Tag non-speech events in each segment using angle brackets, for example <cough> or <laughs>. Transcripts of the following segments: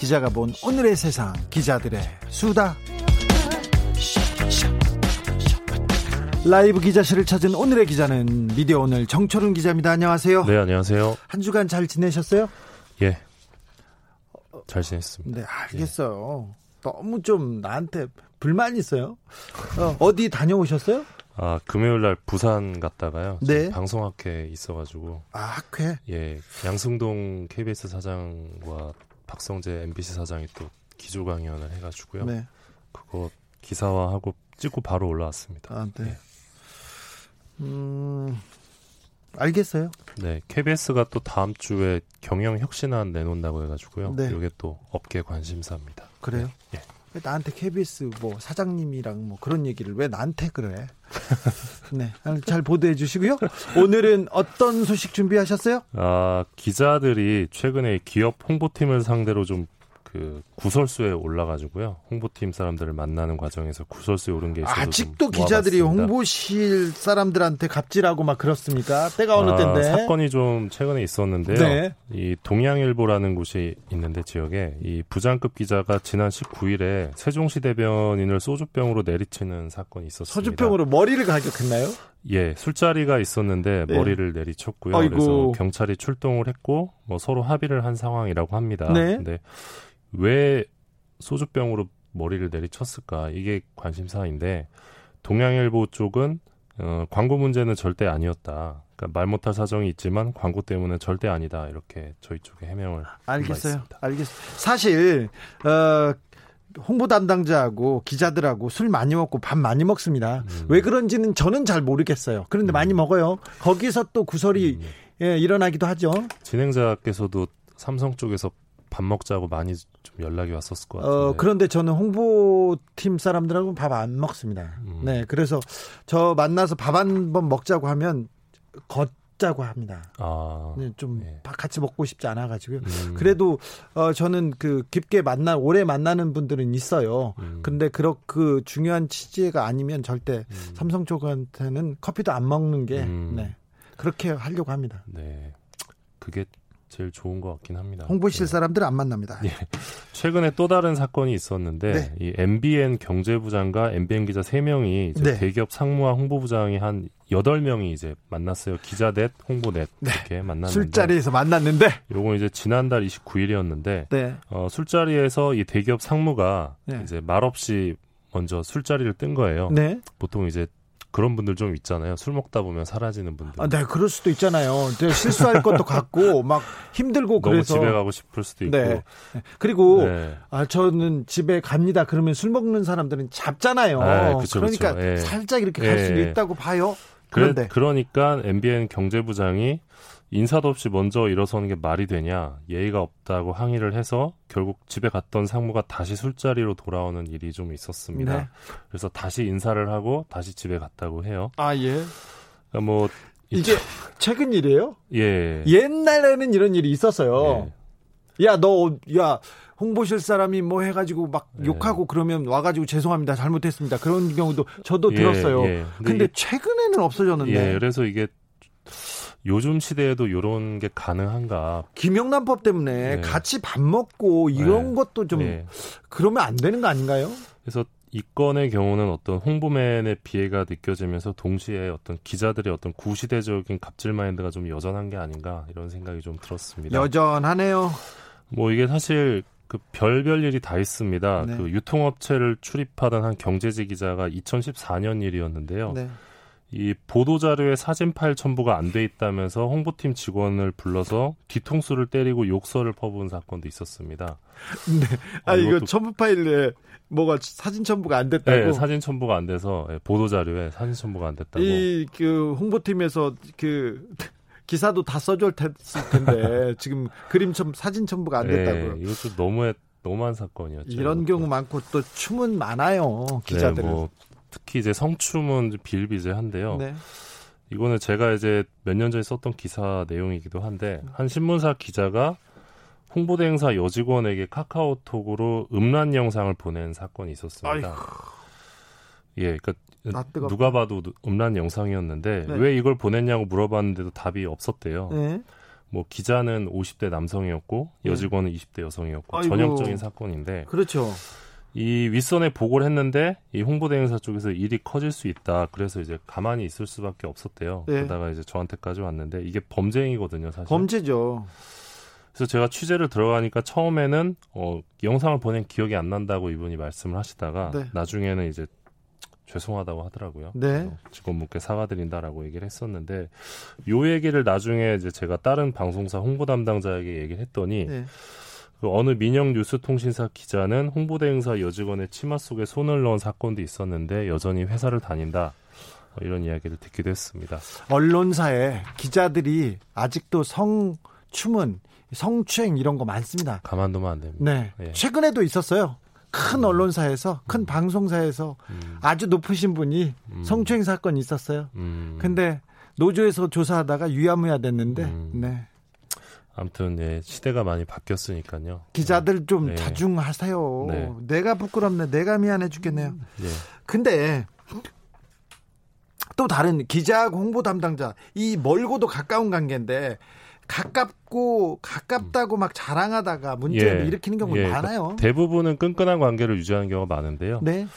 기자가 본 오늘의 세상, 기자들의 수다. 라이브 기자실을 찾은 오늘의 기자는 미디어 오늘 정철은 기자입니다. 안녕하세요. 네, 안녕하세요. 한 주간 잘 지내셨어요? 예. 잘 지냈습니다. 네, 알겠어요. 너무 좀 나한테 불만 있어요. 어, 어디 다녀오셨어요? 아, 금요일 날 부산 갔다가요. 네. 방송학회 있어가지고. 아, 학회? 예. 양승동 KBS 사장과 박성재 MBC 사장이 또 기조 강연을 해가지고요. 네. 그거 기사화하고 찍고 바로 올라왔습니다. 아, 네. 예. 음, 알겠어요. 네. KBS가 또 다음 주에 경영 혁신안 내놓는다고 해가지고요. 네. 이게 또 업계 관심사입니다. 그래요? 예. 왜 나한테 KBS 뭐 사장님이랑 뭐 그런 얘기를 왜 나한테 그래? <laughs> 네, 잘 보도해 주시고요. 오늘은 어떤 소식 준비하셨어요? 아, 기자들이 최근에 기업 홍보팀을 상대로 좀 그 구설수에 올라가지고요. 홍보팀 사람들을 만나는 과정에서 구설수에 오른 게 있어서 아직도 좀 기자들이. 홍보실 사람들한테 갑질하고 막 그렇습니까? 때가 어느 아, 때인데. 사건이 좀 최근에 있었는데요. 네. 이 동양일보라는 곳이 있는데 지역에 이 부장급 기자가 지난 19일에 세종시 대변인을 소주병으로 내리치는 사건이 있었습니다. 서주병으로 머리를 가격했나요? 예, 술자리가 있었는데 네. 머리를 내리쳤고요. 아이고. 그래서 경찰이 출동을 했고 뭐 서로 합의를 한 상황이라고 합니다. 네. 근데 왜 소주병으로 머리를 내리쳤을까? 이게 관심사인데 동양일보 쪽은 어, 광고 문제는 절대 아니었다. 그러니까 말 못할 사정이 있지만 광고 때문에 절대 아니다. 이렇게 저희 쪽에 해명을 알겠어요. 알겠어요. 사실 어, 홍보 담당자하고 기자들하고 술 많이 먹고 밥 많이 먹습니다. 음. 왜 그런지는 저는 잘 모르겠어요. 그런데 많이 먹어요. 거기서 또 구설이 음. 예, 일어나기도 하죠. 진행자께서도 삼성 쪽에서 밥 먹자고 많이 좀 연락이 왔었을 것 같은데. 어, 그런데 저는 홍보팀 사람들하고 밥 안 먹습니다. 음. 네, 그래서 저 만나서 밥 한 번 먹자고 하면 걷자고 합니다. 아, 네, 좀 네. 밥 같이 먹고 싶지 않아 가지고요. 음. 그래도 어 저는 그 깊게 만나 오래 만나는 분들은 있어요. 음. 근데 그렇 그 중요한 취지가 아니면 절대 음. 삼성 쪽한테는 커피도 안 먹는 게 음. 네. 그렇게 하려고 합니다. 네. 그게 제일 좋은 것 같긴 합니다. 홍보실 네. 사람들은 안 만납니다. 예. 최근에 또 다른 사건이 있었는데 네. 이 MBN 경제부장과 MBN 기자 3명이 이제 네. 대기업 상무와 홍보부장이 한 8명이 이제 만났어요. 기자넷, 홍보넷 네. 이렇게 만났는데 술자리에서 만났는데 요건 이제 지난달 29일이었는데 네. 어, 술자리에서 이 대기업 상무가 네. 이제 말없이 먼저 술자리를 뜬 거예요. 네. 보통 이제 그런 분들 좀 있잖아요. 술 먹다 보면 사라지는 분들. 아, 네, 그럴 수도 있잖아요. 실수할 것도 같고 <laughs> 막 힘들고 그래서 집에 가고 싶을 수도 있고. 네. 그리고 네. 아 저는 집에 갑니다. 그러면 술 먹는 사람들은 잡잖아요. 아, 그쵸, 그러니까 그쵸. 예. 살짝 이렇게 갈 예. 수도 있다고 봐요. 그래, 그런데 그러니까 MBN 경제부장이 인사도 없이 먼저 일어서는 게 말이 되냐 예의가 없다고 항의를 해서 결국 집에 갔던 상무가 다시 술자리로 돌아오는 일이 좀 있었습니다. 네. 그래서 다시 인사를 하고 다시 집에 갔다고 해요. 아 예. 그러니까 뭐 이게 최근 일이에요? 예. 옛날에는 이런 일이 있었어요. 예. 야, 너, 야, 홍보실 사람이 뭐 해가지고 막 네. 욕하고 그러면 와가지고 죄송합니다. 잘못했습니다. 그런 경우도 저도 예, 들었어요. 예. 근데, 이게- 최근에는 없어졌는데. 예, 그래서 이게 요즘 시대에도 이런 게 가능한가? 김영란법 때문에 네. 같이 밥 먹고 이런 네. 것도 좀 예. 그러면 안 되는 거 아닌가요? 그래서 이 건의 경우는 어떤 홍보맨의 피해가 느껴지면서 동시에 어떤 기자들의 어떤 구시대적인 갑질 마인드가 좀 여전한 게 아닌가 이런 생각이 좀 들었습니다. 여전하네요. 뭐 이게 사실 그 별별 일이 다 있습니다. 네. 그 유통업체를 출입하던 한 경제지 기자가 2014년 일이었는데요. 네. 이 보도 자료에 사진 파일 첨부가 안 돼 있다면서 홍보팀 직원을 불러서 뒤통수를 때리고 욕설을 퍼부은 사건도 있었습니다. 네. 아, 어, 이거 첨부 파일에 뭐가 사진 첨부가 안 됐다고. 네, 사진 첨부가 안 돼서 예, 보도 자료에 사진 첨부가 안 됐다고. 이 그 홍보팀에서 그 <laughs> 기사도 다 써줄 텐데 <laughs> 지금 그림 첨 사진 첨부가 안 예, 됐다고요. 이것도 너무했 너무한 사건이었죠. 이런 경우 많고 또 춤은 많아요 기자들. 네, 뭐 특히 이제 성춤은 비일비재한데요. 네. 이거는 제가 이제 몇 년 전에 썼던 기사 내용이기도 한데 한 신문사 기자가 홍보대 행사 여직원에게 카카오톡으로 음란 영상을 보낸 사건이 있었습니다. 아이고. 예, 그러니까 나 뜨겁다. 누가 봐도 음란 영상이었는데 네. 왜 이걸 보냈냐고 물어봤는데도 답이 없었대요. 네. 뭐 기자는 50대 남성이었고 네. 여직원은 20대 여성이었고 아이고. 전형적인 사건인데 그렇죠. 이 윗선에 보고를 했는데 이 홍보대 행사 쪽에서 일이 커질 수 있다. 그래서 이제 가만히 있을 수밖에 없었대요. 네. 그러다가 이제 저한테까지 왔는데 이게 범죄행위거든요, 사실. 범죄죠. 그래서 제가 취재를 들어가니까 처음에는 어, 영상을 보낸 기억이 안 난다고 이분이 말씀을 하시다가 네. 나중에는 이제 죄송하다고 하더라고요. 네. 직원분께 사과드린다라고 얘기를 했었는데 요 얘기를 나중에 이제 제가 다른 방송사 홍보 담당자에게 얘기를 했더니 네. 그 어느 민영 뉴스통신사 기자는 홍보대 행사 여직원의 치마 속에 손을 넣은 사건도 있었는데 여전히 회사를 다닌다. 어, 이런 이야기를 듣기도 했습니다. 언론사에 기자들이 아직도 성춤은 성추행 이런 거 많습니다. 가만두면 안 됩니다. 네. 예. 최근에도 있었어요. 큰 언론사에서 큰 방송사에서 음, 아주 높으신 분이 음. 성추행 사건이 있었어요. 음, 근데 노조에서 조사하다가 유야무야 됐는데 음. 네. 아무튼 예, 시대가 많이 바뀌었으니까요. 기자들 좀 네. 자중하세요. 네. 내가 부끄럽네. 내가 미안해 죽겠네요. 예. 근데 또 다른 기자하고 홍보 담당자 이 멀고도 가까운 관계인데 가깝고 가깝다고 막 자랑하다가 문제를 예. 일으키는 경우 예, 많아요. 대부분은 끈끈한 관계를 유지하는 경우가 많은데요. 네.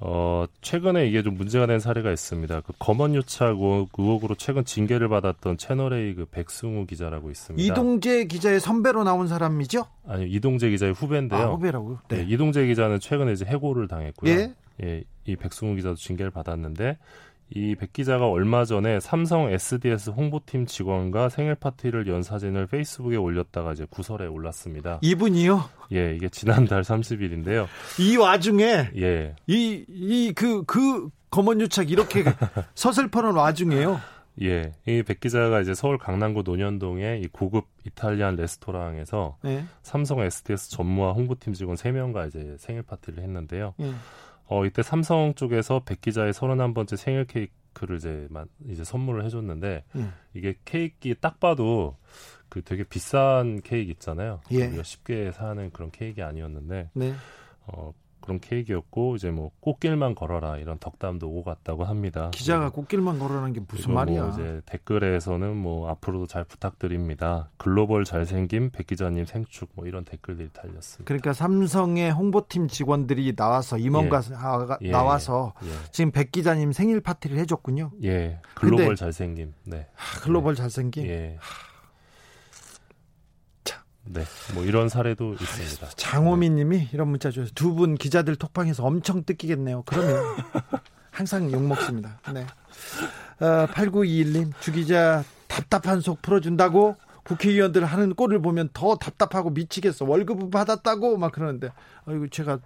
어, 최근에 이게 좀 문제가 된 사례가 있습니다. 그 검언 유착 의혹- 의혹으로 최근 징계를 받았던 채널A 그 백승우 기자라고 있습니다. 이동재 기자의 선배로 나온 사람이죠? 아니 이동재 기자의 후배인데요. 아, 후배라고요? 예, 네. 이동재 기자는 최근에 이제 해고를 당했고요. 예. 예, 이 백승우 기자도 징계를 받았는데 이 백 기자가 얼마 전에 삼성 SDS 홍보팀 직원과 생일 파티를 연 사진을 페이스북에 올렸다가 이제 구설에 올랐습니다. 이분이요. 예, 이게 지난달 30일인데요. 이 와중에 예, 이 이 그그 검언 유착 이렇게 <laughs> 서슬퍼런 와중에요. 예, 이 백 기자가 이제 서울 강남구 논현동의 이 고급 이탈리안 레스토랑에서 네. 삼성 SDS 전무와 홍보팀 직원 3명과 이제 생일 파티를 했는데요. 예. 어, 이때 삼성 쪽에서 백 기자의 31번째 생일 케이크를 이제 만- 이제 선물을 해줬는데 예. 이게 케이크 딱 봐도 그 되게 비싼 케이크 있잖아요. 예. 우리가 쉽게 사는 그런 케이크 아니었는데 네. 어, 그런 케이크였고 이제 뭐 꽃길만 걸어라 이런 덕담도 오고 갔다고 합니다. 기자가 꽃길만 걸어라는 게 무슨 그리고 말이야? 뭐 이제 댓글에서는 뭐 앞으로도 잘 부탁드립니다. 글로벌 잘생김 백 기자님 생축 뭐 이런 댓글들이 달렸습니다. 그러니까 삼성의 홍보팀 직원들이 나와서 임원과 가 예. 나와서 예, 지금 백 기자님 생일 파티를 해줬군요. 예, 글로벌 근데- 잘생김. 네, 하, 글로벌 잘생김. 예. 네, 뭐 이런 사례도 있습니다. 장호민님이 이런 문자 주셔서 두 분 기자들 톡방에서 엄청 뜯기겠네요. 그러면 <laughs> 항상 욕 먹습니다. 네. 어, 8921님 주 기자 답답한 속 풀어준다고 국회의원들 하는 꼴을 보면 더 답답하고 미치겠어. 월급을 받았다고 막 그러는데 아이고 제가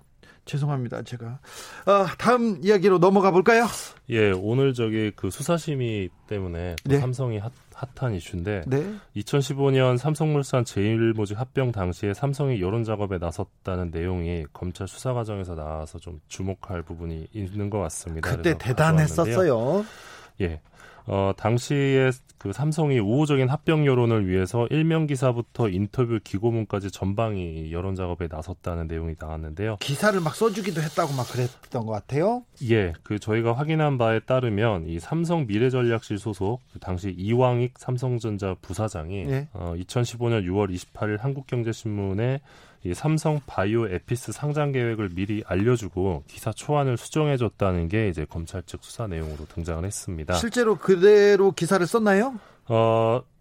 죄송합니다. 제가 어, 다음 이야기로 넘어가 볼까요? 예, 오늘 저기 그 수사심의 때문에 또 네. 삼성이 핫, 핫한 이슈인데 네. 2015년 삼성물산 제일모직 합병 당시에 삼성이 여론 작업에 나섰다는 내용이 검찰 수사 과정에서 나와서 좀 주목할 부분이 있는 것 같습니다. 그때. 대단했었어요. 예. 어, 당시에 그 삼성이 우호적인 합병 여론을 위해서 일명 기사부터 인터뷰 기고문까지 전방위 여론 작업에 나섰다는 내용이 나왔는데요. 기사를 막 써주기도 했다고 막 그랬던 것 같아요. 예, 그 저희가 확인한 바에 따르면 이 삼성 미래전략실 소속 그 당시 이왕익 삼성전자 부사장이 예. 어, 2015년 6월 28일 한국경제신문에 이 삼성 바이오 에피스 상장 계획을 미리 알려주고 기사 초안을 수정해줬다는 게 이제 검찰 측 수사 내용으로 등장을 했습니다. 실제로 그대로 기사를 썼나요? 어, 이,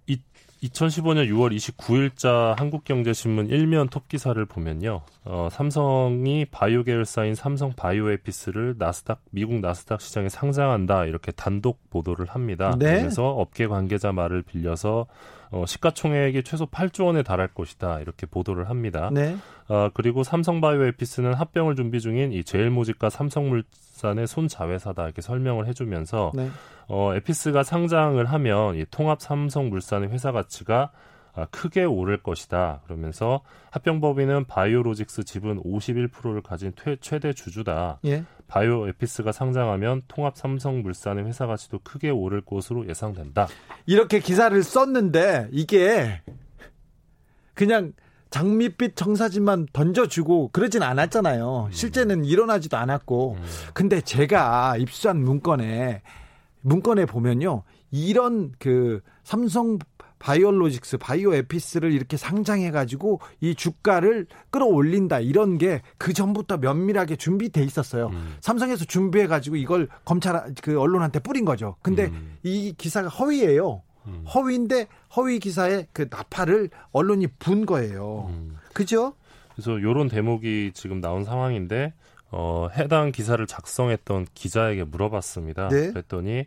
2015년 6월 29일자 한국경제신문 일면 톱 기사를 보면요. 어, 삼성이 바이오 계열사인 삼성 바이오에피스를 나스닥 미국 나스닥 시장에 상장한다 이렇게 단독 보도를 합니다. 네. 그래서 업계 관계자 말을 빌려서 어, 시가총액이 최소 8조 원에 달할 것이다 이렇게 보도를 합니다. 네. 어, 그리고 삼성바이오에피스는 합병을 준비 중인 이 제일모직과 삼성물 산의 손자회사다 이렇게 설명을 해주면서 네. 어, 에피스가 상장을 하면 이 통합 삼성물산의 회사 가치가 아, 크게 오를 것이다. 그러면서 합병법인은 바이오로직스 지분 51%를 가진 퇴, 최대 주주다. 예. 바이오 에피스가 상장하면 통합 삼성물산의 회사 가치도 크게 오를 것으로 예상된다. 이렇게 기사를 썼는데 이게 그냥 장밋빛 청사진만 던져주고 그러진 않았잖아요. 음. 실제는 일어나지도 않았고. 음. 근데 제가 입수한 문건에 문건에 보면요. 이런 그 삼성 바이올로직스, 바이오 에피스를 이렇게 상장해가지고 이 주가를 끌어올린다 이런 게 그 전부터 면밀하게 준비돼 있었어요. 음. 삼성에서 준비해가지고 이걸 검찰 그 언론한테 뿌린 거죠. 근데 음. 이 기사가 허위예요. 음. 허위인데 허위 기사에 그 나팔을 언론이 분 거예요. 음. 그죠? 그래서 이런 대목이 지금 나온 상황인데 어, 해당 기사를 작성했던 기자에게 물어봤습니다. 네? 그랬더니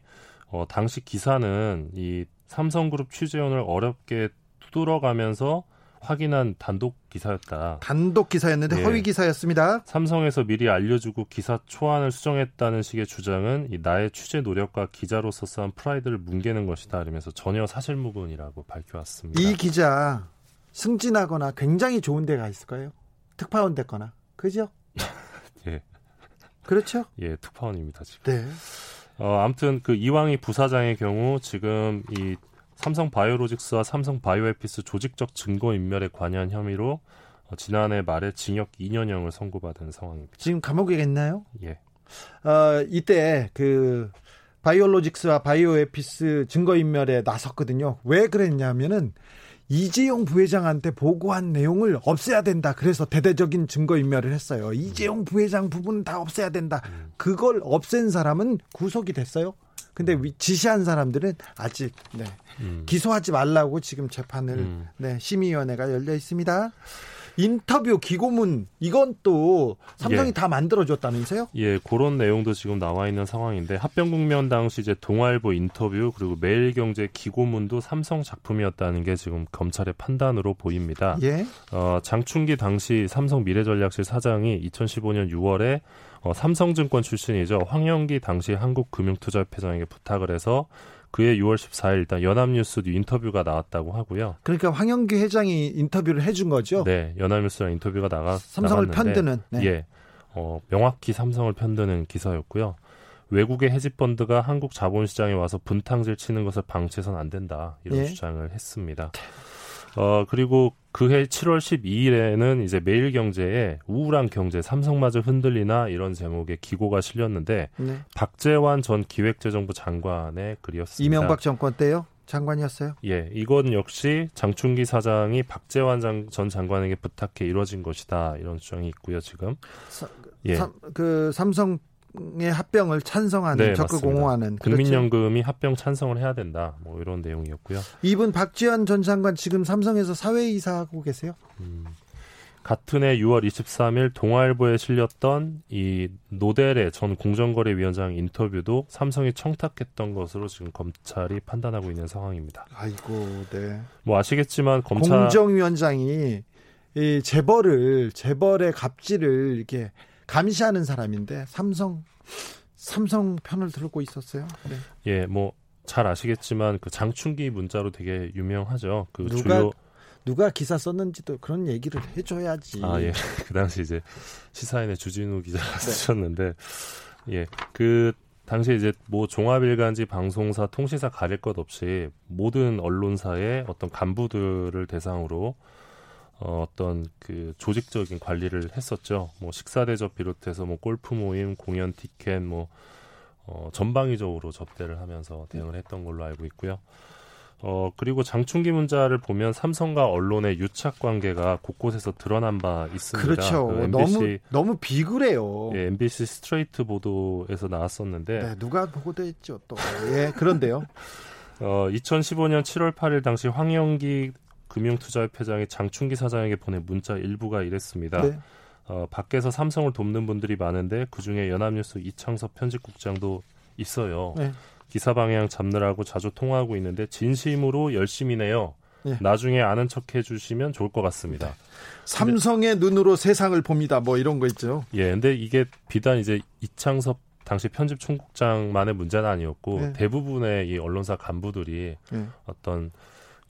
어, 당시 기사는 이 삼성그룹 취재원을 어렵게 두드러가면서 확인한 단독 기사였다. 단독 기사였는데 예. 허위 기사였습니다. 삼성에서 미리 알려주고 기사 초안을 수정했다는 식의 주장은 이 나의 취재 노력과 기자로서 쌓은 프라이드를 뭉개는 것이다. 이러면서 전혀 사실무근이라고 밝혀왔습니다. 이 기자 승진하거나 굉장히 좋은 데가 있을까요? 특파원 됐거나 그죠? <laughs> 예. 그렇죠? 예, 특파원입니다 지금. 네. 어, 아무튼 그 이왕희 부사장의 경우 지금 이 삼성 바이오로직스와 삼성 바이오에피스 조직적 증거 인멸에 관여한 혐의로 어, 지난해 말에 징역 2년형을 선고받은 상황입니다. 지금 감옥에 있나요? 예. 어, 이때 그 바이오로직스와 바이오에피스 증거 인멸에 나섰거든요. 왜 그랬냐면은 이재용 부회장한테 보고한 내용을 없애야 된다. 그래서 대대적인 증거 인멸을 했어요. 이재용 부회장 부분 다 없애야 된다. 그걸 없앤 사람은 구속이 됐어요. 근데 지시한 사람들은 아직 네. 음. 기소하지 말라고 지금 재판을 음. 네, 심의위원회가 열려 있습니다. 인터뷰 기고문 이건 또 삼성이 예. 다 만들어줬다면서요? 예, 그런 내용도 지금 나와 있는 상황인데 합병 국면 당시 이제 동아일보 인터뷰 그리고 매일경제 기고문도 삼성 작품이었다는 게 지금 검찰의 판단으로 보입니다. 예. 어, 장충기 당시 삼성 미래전략실 사장이 2015년 6월에 어, 삼성증권 출신이죠. 황영기 당시 한국금융투자협회장에게 부탁을 해서 그해 6월 14일 일단 연합뉴스 인터뷰가 나왔다고 하고요. 그러니까 황영기 회장이 인터뷰를 해준 거죠? 네, 연합뉴스랑 인터뷰가 나가 삼성을 편드는 네. 예, 어, 명확히 삼성을 편드는 기사였고요. 외국의 헤지펀드가 한국 자본시장에 와서 분탕질 치는 것을 방치해서는 안 된다 이런 예. 주장을 했습니다. 어, 그리고 그해 7월 12일에는 이제 매일경제에 우울한 경제 삼성마저 흔들리나 이런 제목의 기고가 실렸는데 네. 박재환 전 기획재정부 장관의 글이었습니다. 이명박 정권 때요? 장관이었어요? 예, 이건 역시 장충기 사장이 박재환 장, 전 장관에게 부탁해 이루어진 것이다 이런 주장이 있고요 지금. 사, 예. 삼, 그 삼성 의 합병을 찬성하는 네, 적극 맞습니다. 옹호하는 국민연금이 합병 찬성을 해야 된다 뭐 이런 내용이었고요. 이분 박지원 전 장관 지금 삼성에서 사회이사 하고 계세요? 음, 같은 해 6월 23일 동아일보에 실렸던 이 노델의 전 공정거래위원장 인터뷰도 삼성이 청탁했던 것으로 지금 검찰이 판단하고 있는 상황입니다. 아이고, 네. 뭐 아시겠지만 검찰 공정위원장이 이 재벌을 재벌의 갑질을 이렇게 감시하는 사람인데 삼성 삼성 편을 들고 있었어요. 네. 예, 뭐 잘 아시겠지만 그 장충기 문자로 되게 유명하죠. 그 누가 주요 누가 기사 썼는지도 그런 얘기를 해줘야지. 아 예, <laughs> 그 당시 이제 시사인의 주진우 기자가 네. 쓰셨는데 예, 그 당시 이제 뭐 종합일간지 방송사 통신사 가릴 것 없이 모든 언론사의 어떤 간부들을 대상으로 어, 어떤 그 조직적인 관리를 했었죠. 뭐 식사 대접 비롯해서 뭐 골프 모임, 공연 티켓 뭐 어, 전방위적으로 접대를 하면서 대응을 했던 걸로 알고 있고요. 어, 그리고 장충기 문자를 보면 삼성과 언론의 유착 관계가 곳곳에서 드러난 바 있습니다. 그렇죠. 그 MBC, 너무, 너무 비굴해요. 예, MBC 스트레이트 보도에서 나왔었는데. 네, 누가 보도했죠, 또. 예, 그런데요. <laughs> 어, 2015년 7월 8일 당시 황영기 금융투자협회장이 장충기 사장에게 보낸 문자 일부가 이랬습니다. 네. 어, 밖에서 삼성을 돕는 분들이 많은데 그중에 연합뉴스 이창섭 편집국장도 있어요. 네. 기사 방향 잡느라고 자주 통화하고 있는데 진심으로 열심히네요. 네. 나중에 아는 척 해주시면 좋을 것 같습니다. 네. 삼성의 근데, 눈으로 세상을 봅니다. 뭐 이런 거 있죠. 예, 근데 이게 비단 이제 이창섭 당시 편집 총국장만의 문제는 아니었고 네. 대부분의 이 언론사 간부들이 네. 어떤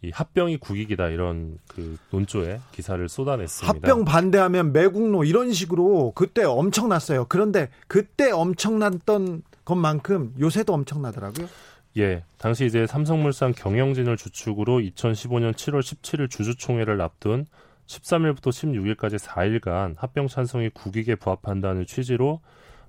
이 합병이 국익이다 이런 그 논조에 기사를 쏟아냈습니다. 합병 반대하면 매국노 이런 식으로 그때 엄청났어요. 그런데 그때 엄청났던 것만큼 요새도 엄청나더라고요. 예, 당시 이제 삼성물산 경영진을 주축으로 2015년 7월 17일 주주총회를 앞둔 13일부터 16일까지 4일간 합병 찬성이 국익에 부합한다는 취지로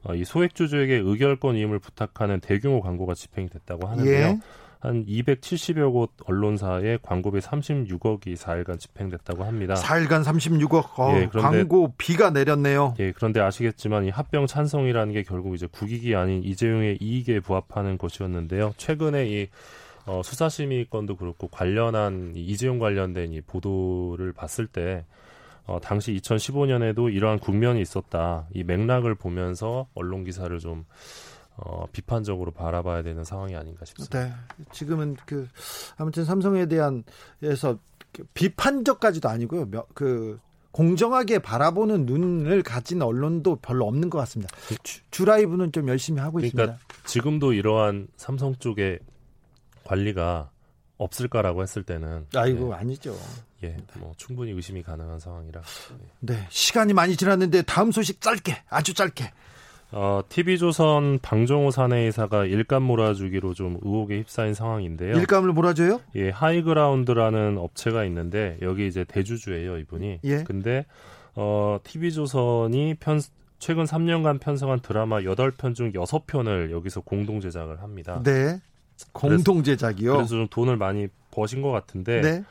어, 이 소액주주에게 의결권 이임을 부탁하는 대규모 광고가 집행이 됐다고 하는데요. 예. 한 270여 곳 언론사에 광고비 36억이 4일간 집행됐다고 합니다. 4일간 36억. 어, 예, 그런데, 광고 비가 내렸네요. 예, 그런데 아시겠지만 이 합병 찬성이라는 게 결국 이제 국익이 아닌 이재용의 이익에 부합하는 것이었는데요. 최근에 이 어, 수사심의건도 그렇고 관련한 이재용 관련된 이 보도를 봤을 때 어, 당시 2015년에도 이러한 국면이 있었다. 이 맥락을 보면서 언론 기사를 좀 어, 비판적으로 바라봐야 되는 상황이 아닌가 싶습니다. 네. 지금은 그 아무튼 삼성에 대한에서 비판적까지도 아니고요. 그 공정하게 바라보는 눈을 가진 언론도 별로 없는 것 같습니다. 주, 주라이브는 좀 열심히 하고 그러니까 있습니다. 지금도 이러한 삼성 쪽의 관리가 없을까라고 했을 때는 아이고 예, 아니죠. 예, 뭐 충분히 의심이 가능한 상황이라. 예. 네, 시간이 많이 지났는데 다음 소식 짧게, 아주 짧게. 어, TV조선 방정오 사내이사가 일감 몰아주기로 좀 의혹에 휩싸인 상황인데요. 일감을 몰아줘요? 예, 하이그라운드라는 업체가 있는데 여기 이제 대주주예요, 이분이. 예. 근데 어, TV조선이 편 최근 3년간 편성한 드라마 8편 중 6편을 여기서 공동 제작을 합니다. 네. 공동 제작이요. 그래서, 그래서 좀 돈을 많이 버신 것 같은데 네.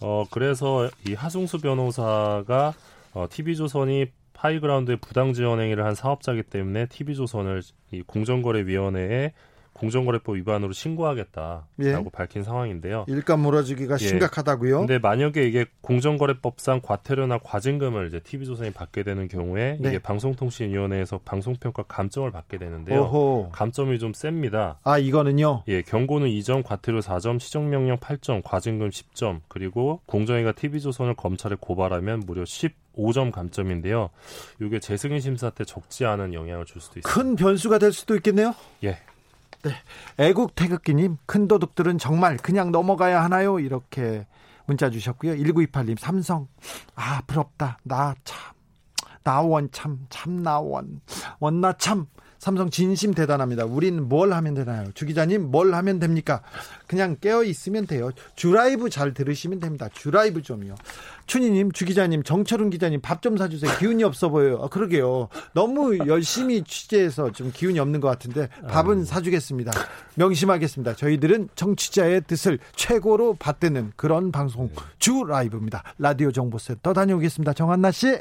어 그래서 이 하승수 변호사가 어, TV조선이 하이그라운드에 부당 지원 행위를 한 사업자이기 때문에 TV조선을 이 공정거래위원회에 공정거래법 위반으로 신고하겠다라고 예. 밝힌 상황인데요. 일감 몰아주기가 예. 심각하다고요? 근데 만약에 이게 공정거래법상 과태료나 과징금을 이제 TV조선이 받게 되는 경우에 네. 이게 방송통신위원회에서 방송평가 감점을 받게 되는데요. 오호. 감점이 좀 셉니다. 아 이거는요? 예, 경고는 2점, 과태료 4점, 시정명령 8점, 과징금 10점, 그리고 공정위가 TV조선을 검찰에 고발하면 무려 10.5점 감점인데요. 이게 재승인 심사 때 적지 않은 영향을 줄 수도 있습니다. 큰 변수가 될 수도 있겠네요. 예, 네. 애국 태극기님, 큰 도둑들은 정말 그냥 넘어가야 하나요? 이렇게 문자 주셨고요. 1928님, 삼성. 아, 부럽다. 나 참. 나원 참, 참 나원. 원나 참. 삼성 진심 대단합니다. 우린 뭘 하면 되나요? 주 기자님 뭘 하면 됩니까? 그냥 깨어 있으면 돼요. 주라이브 잘 들으시면 됩니다. 주라이브 좀요. 춘희님, 주 기자님, 정철훈 기자님 밥 좀 사주세요. 기운이 없어 보여요. 아, 그러게요. 너무 열심히 취재해서 좀 기운이 없는 것 같은데 밥은 사주겠습니다. 명심하겠습니다. 저희들은 정치자의 뜻을 최고로 받드는 그런 방송 주 라이브입니다. 라디오 정보센터 다녀오겠습니다. 정한나 씨.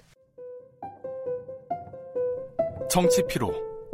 정치 피로.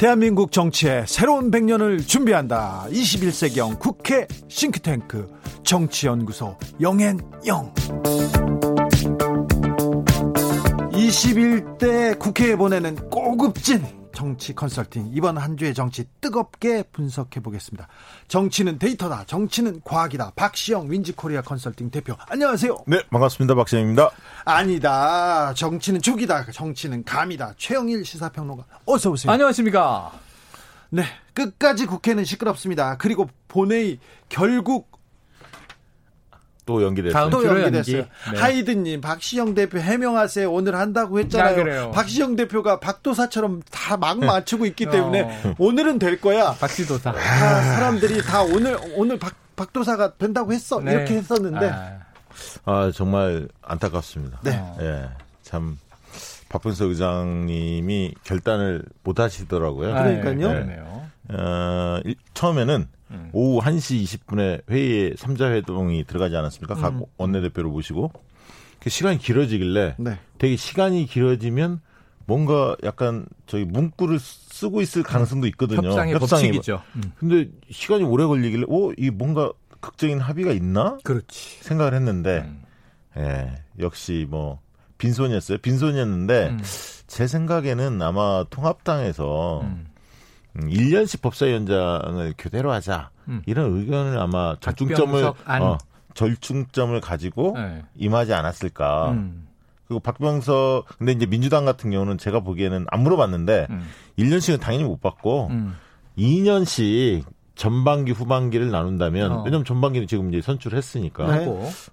대한민국 정치의 새로운 100년을 준비한다. 21세기형 국회 싱크탱크 정치연구소 영앤영. 21대 국회에 보내는 고급진 정치 컨설팅 이번 한 주의 정치 뜨겁게 분석해 보겠습니다. 정치는 데이터다. 정치는 과학이다. 박시영 윈지코리아 컨설팅 대표. 안녕하세요. 네, 반갑습니다. 박시영입니다. 아니다. 정치는 족이다. 정치는 감이다. 최영일 시사평론가. 어서 오세요. 안녕하십니까? 네, 끝까지 국회는 시끄럽습니다. 그리고 본회의 결국 또 연기됐어요. 또 연기됐어요. 연기. 네. 하이든님, 박시영 대표 해명하세요. 오늘 한다고 했잖아요. 박시영 대표가 박도사처럼 다 막 맞추고 있기 때문에 어. 오늘은 될 거야. 박지도사. 아, 사람들이 다 오늘 오늘 박 박도사가 된다고 했어. 네. 이렇게 했었는데. 아. 아. 정말 안타깝습니다. 네. 예. 참 박분석 의장님이 결단을 못 하시더라고요. 아, 그러니까요. 네. 어, 처음에는 음. 오후 1시 20분에 회의에 3자 회동이 들어가지 않았습니까? 각 음. 원내대표를 모시고. 그 시간이 길어지길래 네. 되게 시간이 길어지면 뭔가 약간 저희 문구를 쓰고 있을 가능성도 있거든요. 협상의, 협상의 법칙이죠. 음. 근데 시간이 오래 걸리길래 오, 이 뭔가 극적인 합의가 있나? 그렇지. 생각을 했는데 음. 예, 역시 뭐 빈손이었어요. 빈손이었는데 음. 제 생각에는 아마 통합당에서 음. 음, 1년씩 법사위원장을 교대로 하자 음. 이런 의견을 아마 절충점을. 어, 절충점을 가지고 네. 임하지 않았을까. 음. 그리고 박병석 근데 이제 민주당 같은 경우는 제가 보기에는 안 물어봤는데 음. 1년씩은 당연히 못 받고 음. 2년씩 전반기 후반기를 나눈다면 어. 왜냐면 전반기는 지금 이제 선출했으니까 네.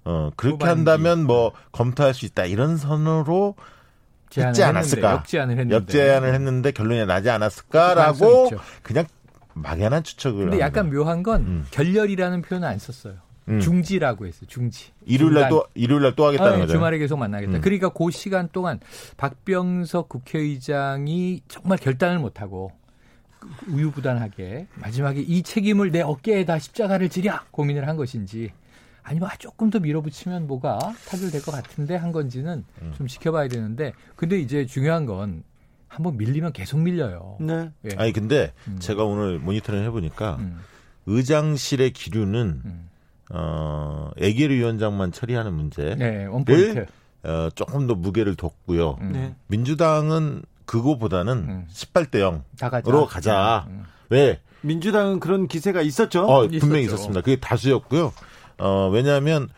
어 그렇게 후반기. 한다면 뭐 검토할 수 있다 이런 선으로 했지 않았을까? 역제안을 했는데. 역제안을 했는데 결론이 나지 않았을까라고. 그냥 막연한 추측을 근데 약간. 묘한 건 음. 결렬이라는 표현을 안 썼어요. 음. 중지라고 했어요. 중지. 일요일 날 중단. 또 일요일 날 또 하겠다는 아, 거죠. 주말에 계속 만나겠다. 음. 그러니까 그 시간 동안 박병석 국회의장이 정말 결단을 못 하고 우유부단하게 마지막에 이 책임을 내 어깨에다 십자가를 지랴 고민을 한 것인지 아니면 아, 조금 더 밀어붙이면 뭐가 타결될 것 같은데 한 건지는 음. 좀 지켜봐야 되는데 근데 이제 중요한 건 한번 밀리면 계속 밀려요. 네. 예. 아니 근데 음. 제가 오늘 모니터링 해보니까 음, 의장실의 기류는 음. 어 애결 위원장만 처리하는 문제 네, 원포인트. 어, 조금 더 무게를 뒀고요. 음. 네. 민주당은 그거보다는 음. 18대 0으로 다 가자. 가자. 음. 왜? 민주당은 그런 기세가 있었죠. 어, 있었죠. 분명히 있었습니다. 그게 다수였고요. 어, 왜냐하면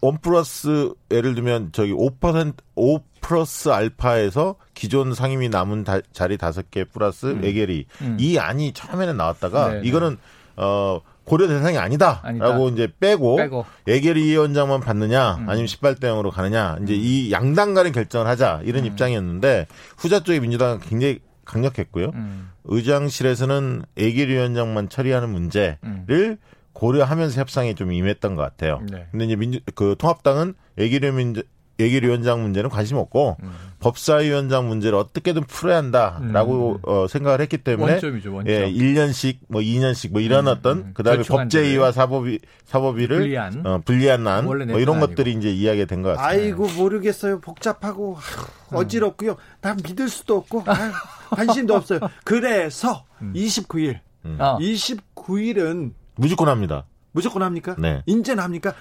원 플러스 예를 들면 저기 5% 5 플러스 알파에서 기존 상임위 남은 다- 자리 다섯 개 플러스 외계리 음. 이 안이 처음에는 나왔다가 네, 이거는 어 고려 대상이 아니다라고 아니다. 이제 빼고, 빼고. 예결위 위원장만 받느냐 음. 아니면 18대 0으로 가느냐 이제 이 양당 간의 결정을 하자 이런 입장이었는데 후자 쪽의 민주당은 굉장히 강력했고요. 음. 의장실에서는 예결위원장만 처리하는 문제를 음. 고려하면서 협상에 좀 임했던 것 같아요. 네. 근데 이제 민주 그 통합당은 예결위 문제 예결위원장 문제는 관심 없고 음. 법사위원장 문제를 어떻게든 풀어야 한다라고 어, 생각을 했기 때문에 원점이죠, 원점. 예, 1년씩 뭐 2년씩 뭐 이런 음, 어떤 음. 그다음에. 법제위와 사법위 사법위를 불리한. 어, 불리한 안 원래 뭐 이런 내표는 것들이 이제 이야기가 된 것 같습니다. 아이고 모르겠어요. 복잡하고 하, 어지럽고요. 난 믿을 수도 없고 아유, <laughs> 관심도 없어요. 그래서 29일, 아, 29일은 무조건 합니다. 무조건 합니까? 네. 인제는 합니까?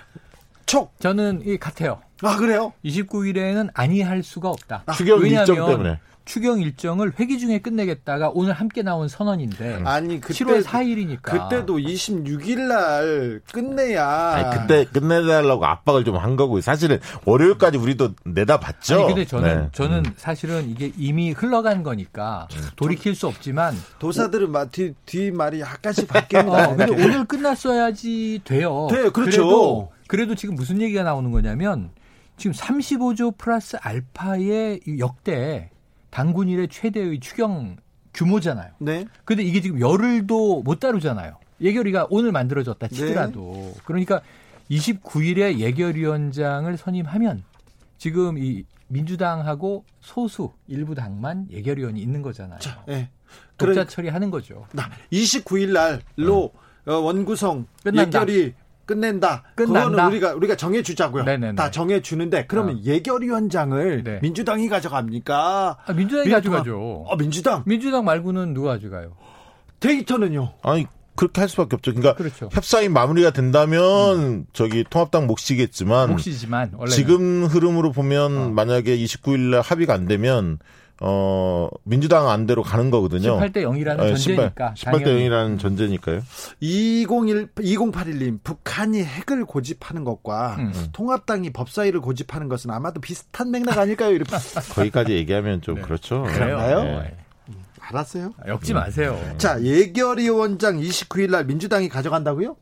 촉. 저는 이 같아요. 아 그래요? 29일에는 아니할 수가 없다. 추경 왜냐하면 일정 때문에. 추경 일정을 회기 중에 끝내겠다가 오늘 함께 나온 선언인데 아니 그때 7월 4일이니까 그때도 26일 날 끝내야. 아니, 그때 끝내달라고 압박을 좀 한 거고 사실은 월요일까지 우리도 내다봤죠. 아니 근데 저는 네. 저는 사실은 이게 이미 흘러간 거니까 돌이킬 수 없지만 도사들은 마- 뒤, 뒤 말이 약간씩 바뀝니다. 어, 근데 오늘 끝났어야지 돼요. 돼요, 그렇죠. 그래도, 그래도 지금 무슨 얘기가 나오는 거냐면 지금 35조 플러스 알파의 이 역대 당군 일의 최대의 추경 규모잖아요. 네. 근데 이게 지금 열흘도 못 다루잖아요. 예결위가 오늘 만들어졌다 네. 치더라도. 그러니까 29일에 예결위원장을 선임하면 지금 이 민주당하고 소수 일부 당만 예결위원이 있는 거잖아요. 네. 독자 그래, 처리하는 거죠. 나 29일 날로 어, 원구성 끝난다. 예결위 끝낸다. 끝난다. 그거는 우리가 우리가 정해 주자고요. 네네네. 다 정해 주는데 그러면 어. 예결위원장을 네. 민주당이 가져갑니까? 아, 민주당이 민주당. 가져가죠. 어, 민주당 민주당 말고는 누가 가져가요? 데이터는요. 아니 그렇게 할 수밖에 없죠. 그러니까 그렇죠. 협상이 마무리가 된다면 저기 통합당 몫이겠지만 몫이지만 원래 지금 흐름으로 보면 만약에 29일 날 합의가 안 되면 어 민주당 안대로 가는 거거든요. 18대 0이라는 네, 전제니까 18대 당연히. 0이라는 전제니까요. 201 2081님 북한이 핵을 고집하는 것과 음. 통합당이 법사위를 고집하는 것은 아마도 비슷한 맥락 아닐까요? 이렇게 <laughs> 거기까지 얘기하면 좀 네. 그렇죠. 그런가요? 네. 알았어요. 아, 엮지 마세요. 자, 예결위원장 29일 날 민주당이 가져간다고요?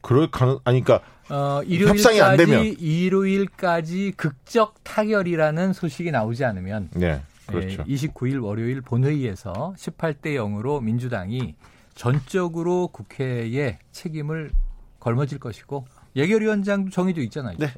그럴 가능 아니 그러니까 어, 협상이 안 되면. 일요일까지 극적 타결이라는 소식이 나오지 않으면 네. 그렇죠. 예, 29일 월요일 본회의에서 18대 0으로 민주당이 전적으로 국회에 책임을 걸머질 것이고 예결위원장도 정해져 있잖아요. 네.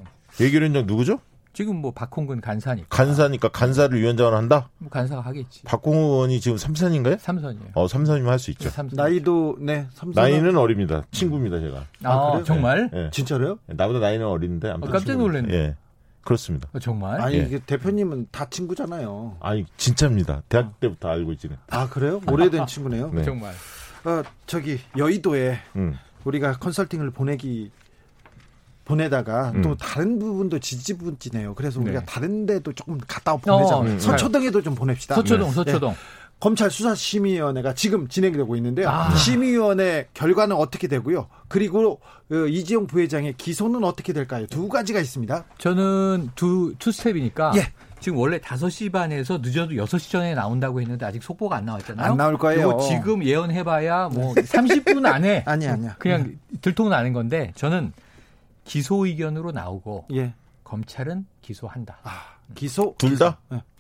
예결위원장 누구죠? 지금 뭐 박홍근 간사니까 간사니까 간사를 위원장을 한다? 뭐 간사가 하겠지. 박홍우 의원이 지금 3선인가요? 삼선이에요. 어, 3선이면 할 수 있죠. 삼선. 나이도 네, 삼선 나이는 어립니다. 친구입니다, 제가. 아, 아, 그래요? 정말? 예. 진짜로요? 나보다 나이는 어린데 아무튼 어, 깜짝. 놀랐네. 예. 그렇습니다. 어, 정말? 아니 예. 이게 대표님은 다 친구잖아요. 아니, 진짜입니다. 대학 때부터 알고 있지는. 아 그래요? 오래된 친구네요. 네. 정말. 어 저기 여의도에 음. 우리가 컨설팅을 보내기 보내다가 음. 또 다른 부분도 지지부진해요. 그래서 우리가 네. 다른 데도 조금 갔다 보내자. 어, 서초동에도 좀 보냅시다. 서초동, 네. 서초동. 검찰 수사심의위원회가 지금 진행되고 있는데요. 아. 심의위원회 결과는 어떻게 되고요. 그리고 그 이재용 부회장의 기소는 어떻게 될까요? 두 가지가 있습니다. 저는 두, two step이니까. 예. 지금 원래 5시 반에서 늦어도 6시 전에 나온다고 했는데 아직 속보가 안 나왔잖아요. 안 나올 거예요. 지금 예언해봐야 뭐 30분 안에 <laughs> 아니야, 아니야. 그냥 들통나는 건데 저는 기소 의견으로 나오고 예. 검찰은 기소한다. 아, 기소 둘 다?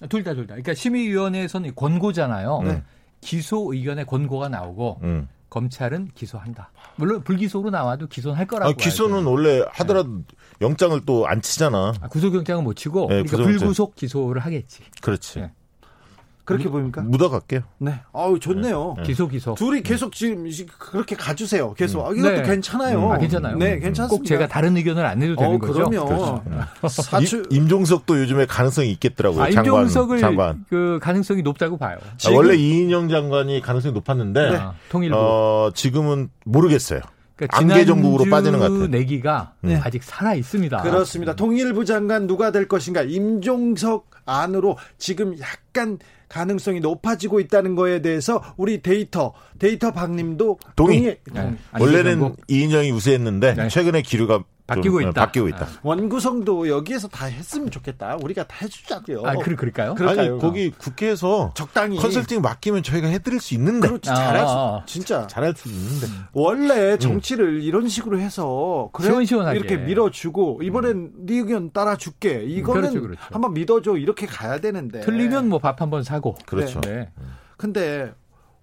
둘 다 둘 다. 그러니까 심의위원회에서는 권고잖아요. 네. 기소 의견에 권고가 나오고 음. 검찰은 기소한다. 물론 불기소로 나와도 기소는 할 거라고. 아, 기소는 알죠. 원래 하더라도 영장을 또 안 치잖아. 아, 구속영장은 못 치고 네, 그러니까. 불구속 기소를 하겠지. 그렇지. 네. 그렇게 보입니까? 묻어갈게요. 네. 아우 좋네요. 기소 기소. 둘이 계속 지금 그렇게 가주세요. 계속 아, 이것도 네. 괜찮아요. 아, 괜찮아요. 네, 괜찮습니다. 꼭 제가 다른 의견을 안 내도 되는 어, 거죠. 그럼요. 사추 임, 임종석도 요즘에 가능성이 있겠더라고요. 아, 장관. 임종석을 장관. 그 가능성이 높다고 봐요. 아, 지금- 원래 이인영 장관이 가능성이 높았는데 네. 아, 통일부. 어, 지금은 모르겠어요. 그러니까 안개 정국으로 빠지는 것 같아요. 내기가 네. 아직 살아 있습니다. 그렇습니다. 통일부 장관 누가 될 것인가? 임종석 안으로 지금 약간 가능성이 높아지고 있다는 거에 대해서 우리 데이터 데이터 박님도 동의. 동의. 네. 원래는 안개정국. 이인영이 우세했는데 네. 최근에 기류가 좀, 바뀌고 어, 있다. 바뀌고 있다. 원구성도 여기에서 다 했으면 좋겠다. 우리가 다 해주자고요. 아, 그, 그럴까요? 그럴까요? 아니 거기 국회에서 적당히 컨설팅 맡기면 저희가 해드릴 수 있는데 그렇지 아, 잘할 수 아, 아. 진짜 잘할 수 있는데 원래 정치를 이런 식으로 해서 그래 시원시원하게. 이렇게 밀어주고 이번엔 네 의견 따라줄게 이거는 그렇죠, 그렇죠. 한번 믿어줘 이렇게 가야 되는데 틀리면 뭐 밥 한 번 사고. 그렇죠. 네. 근데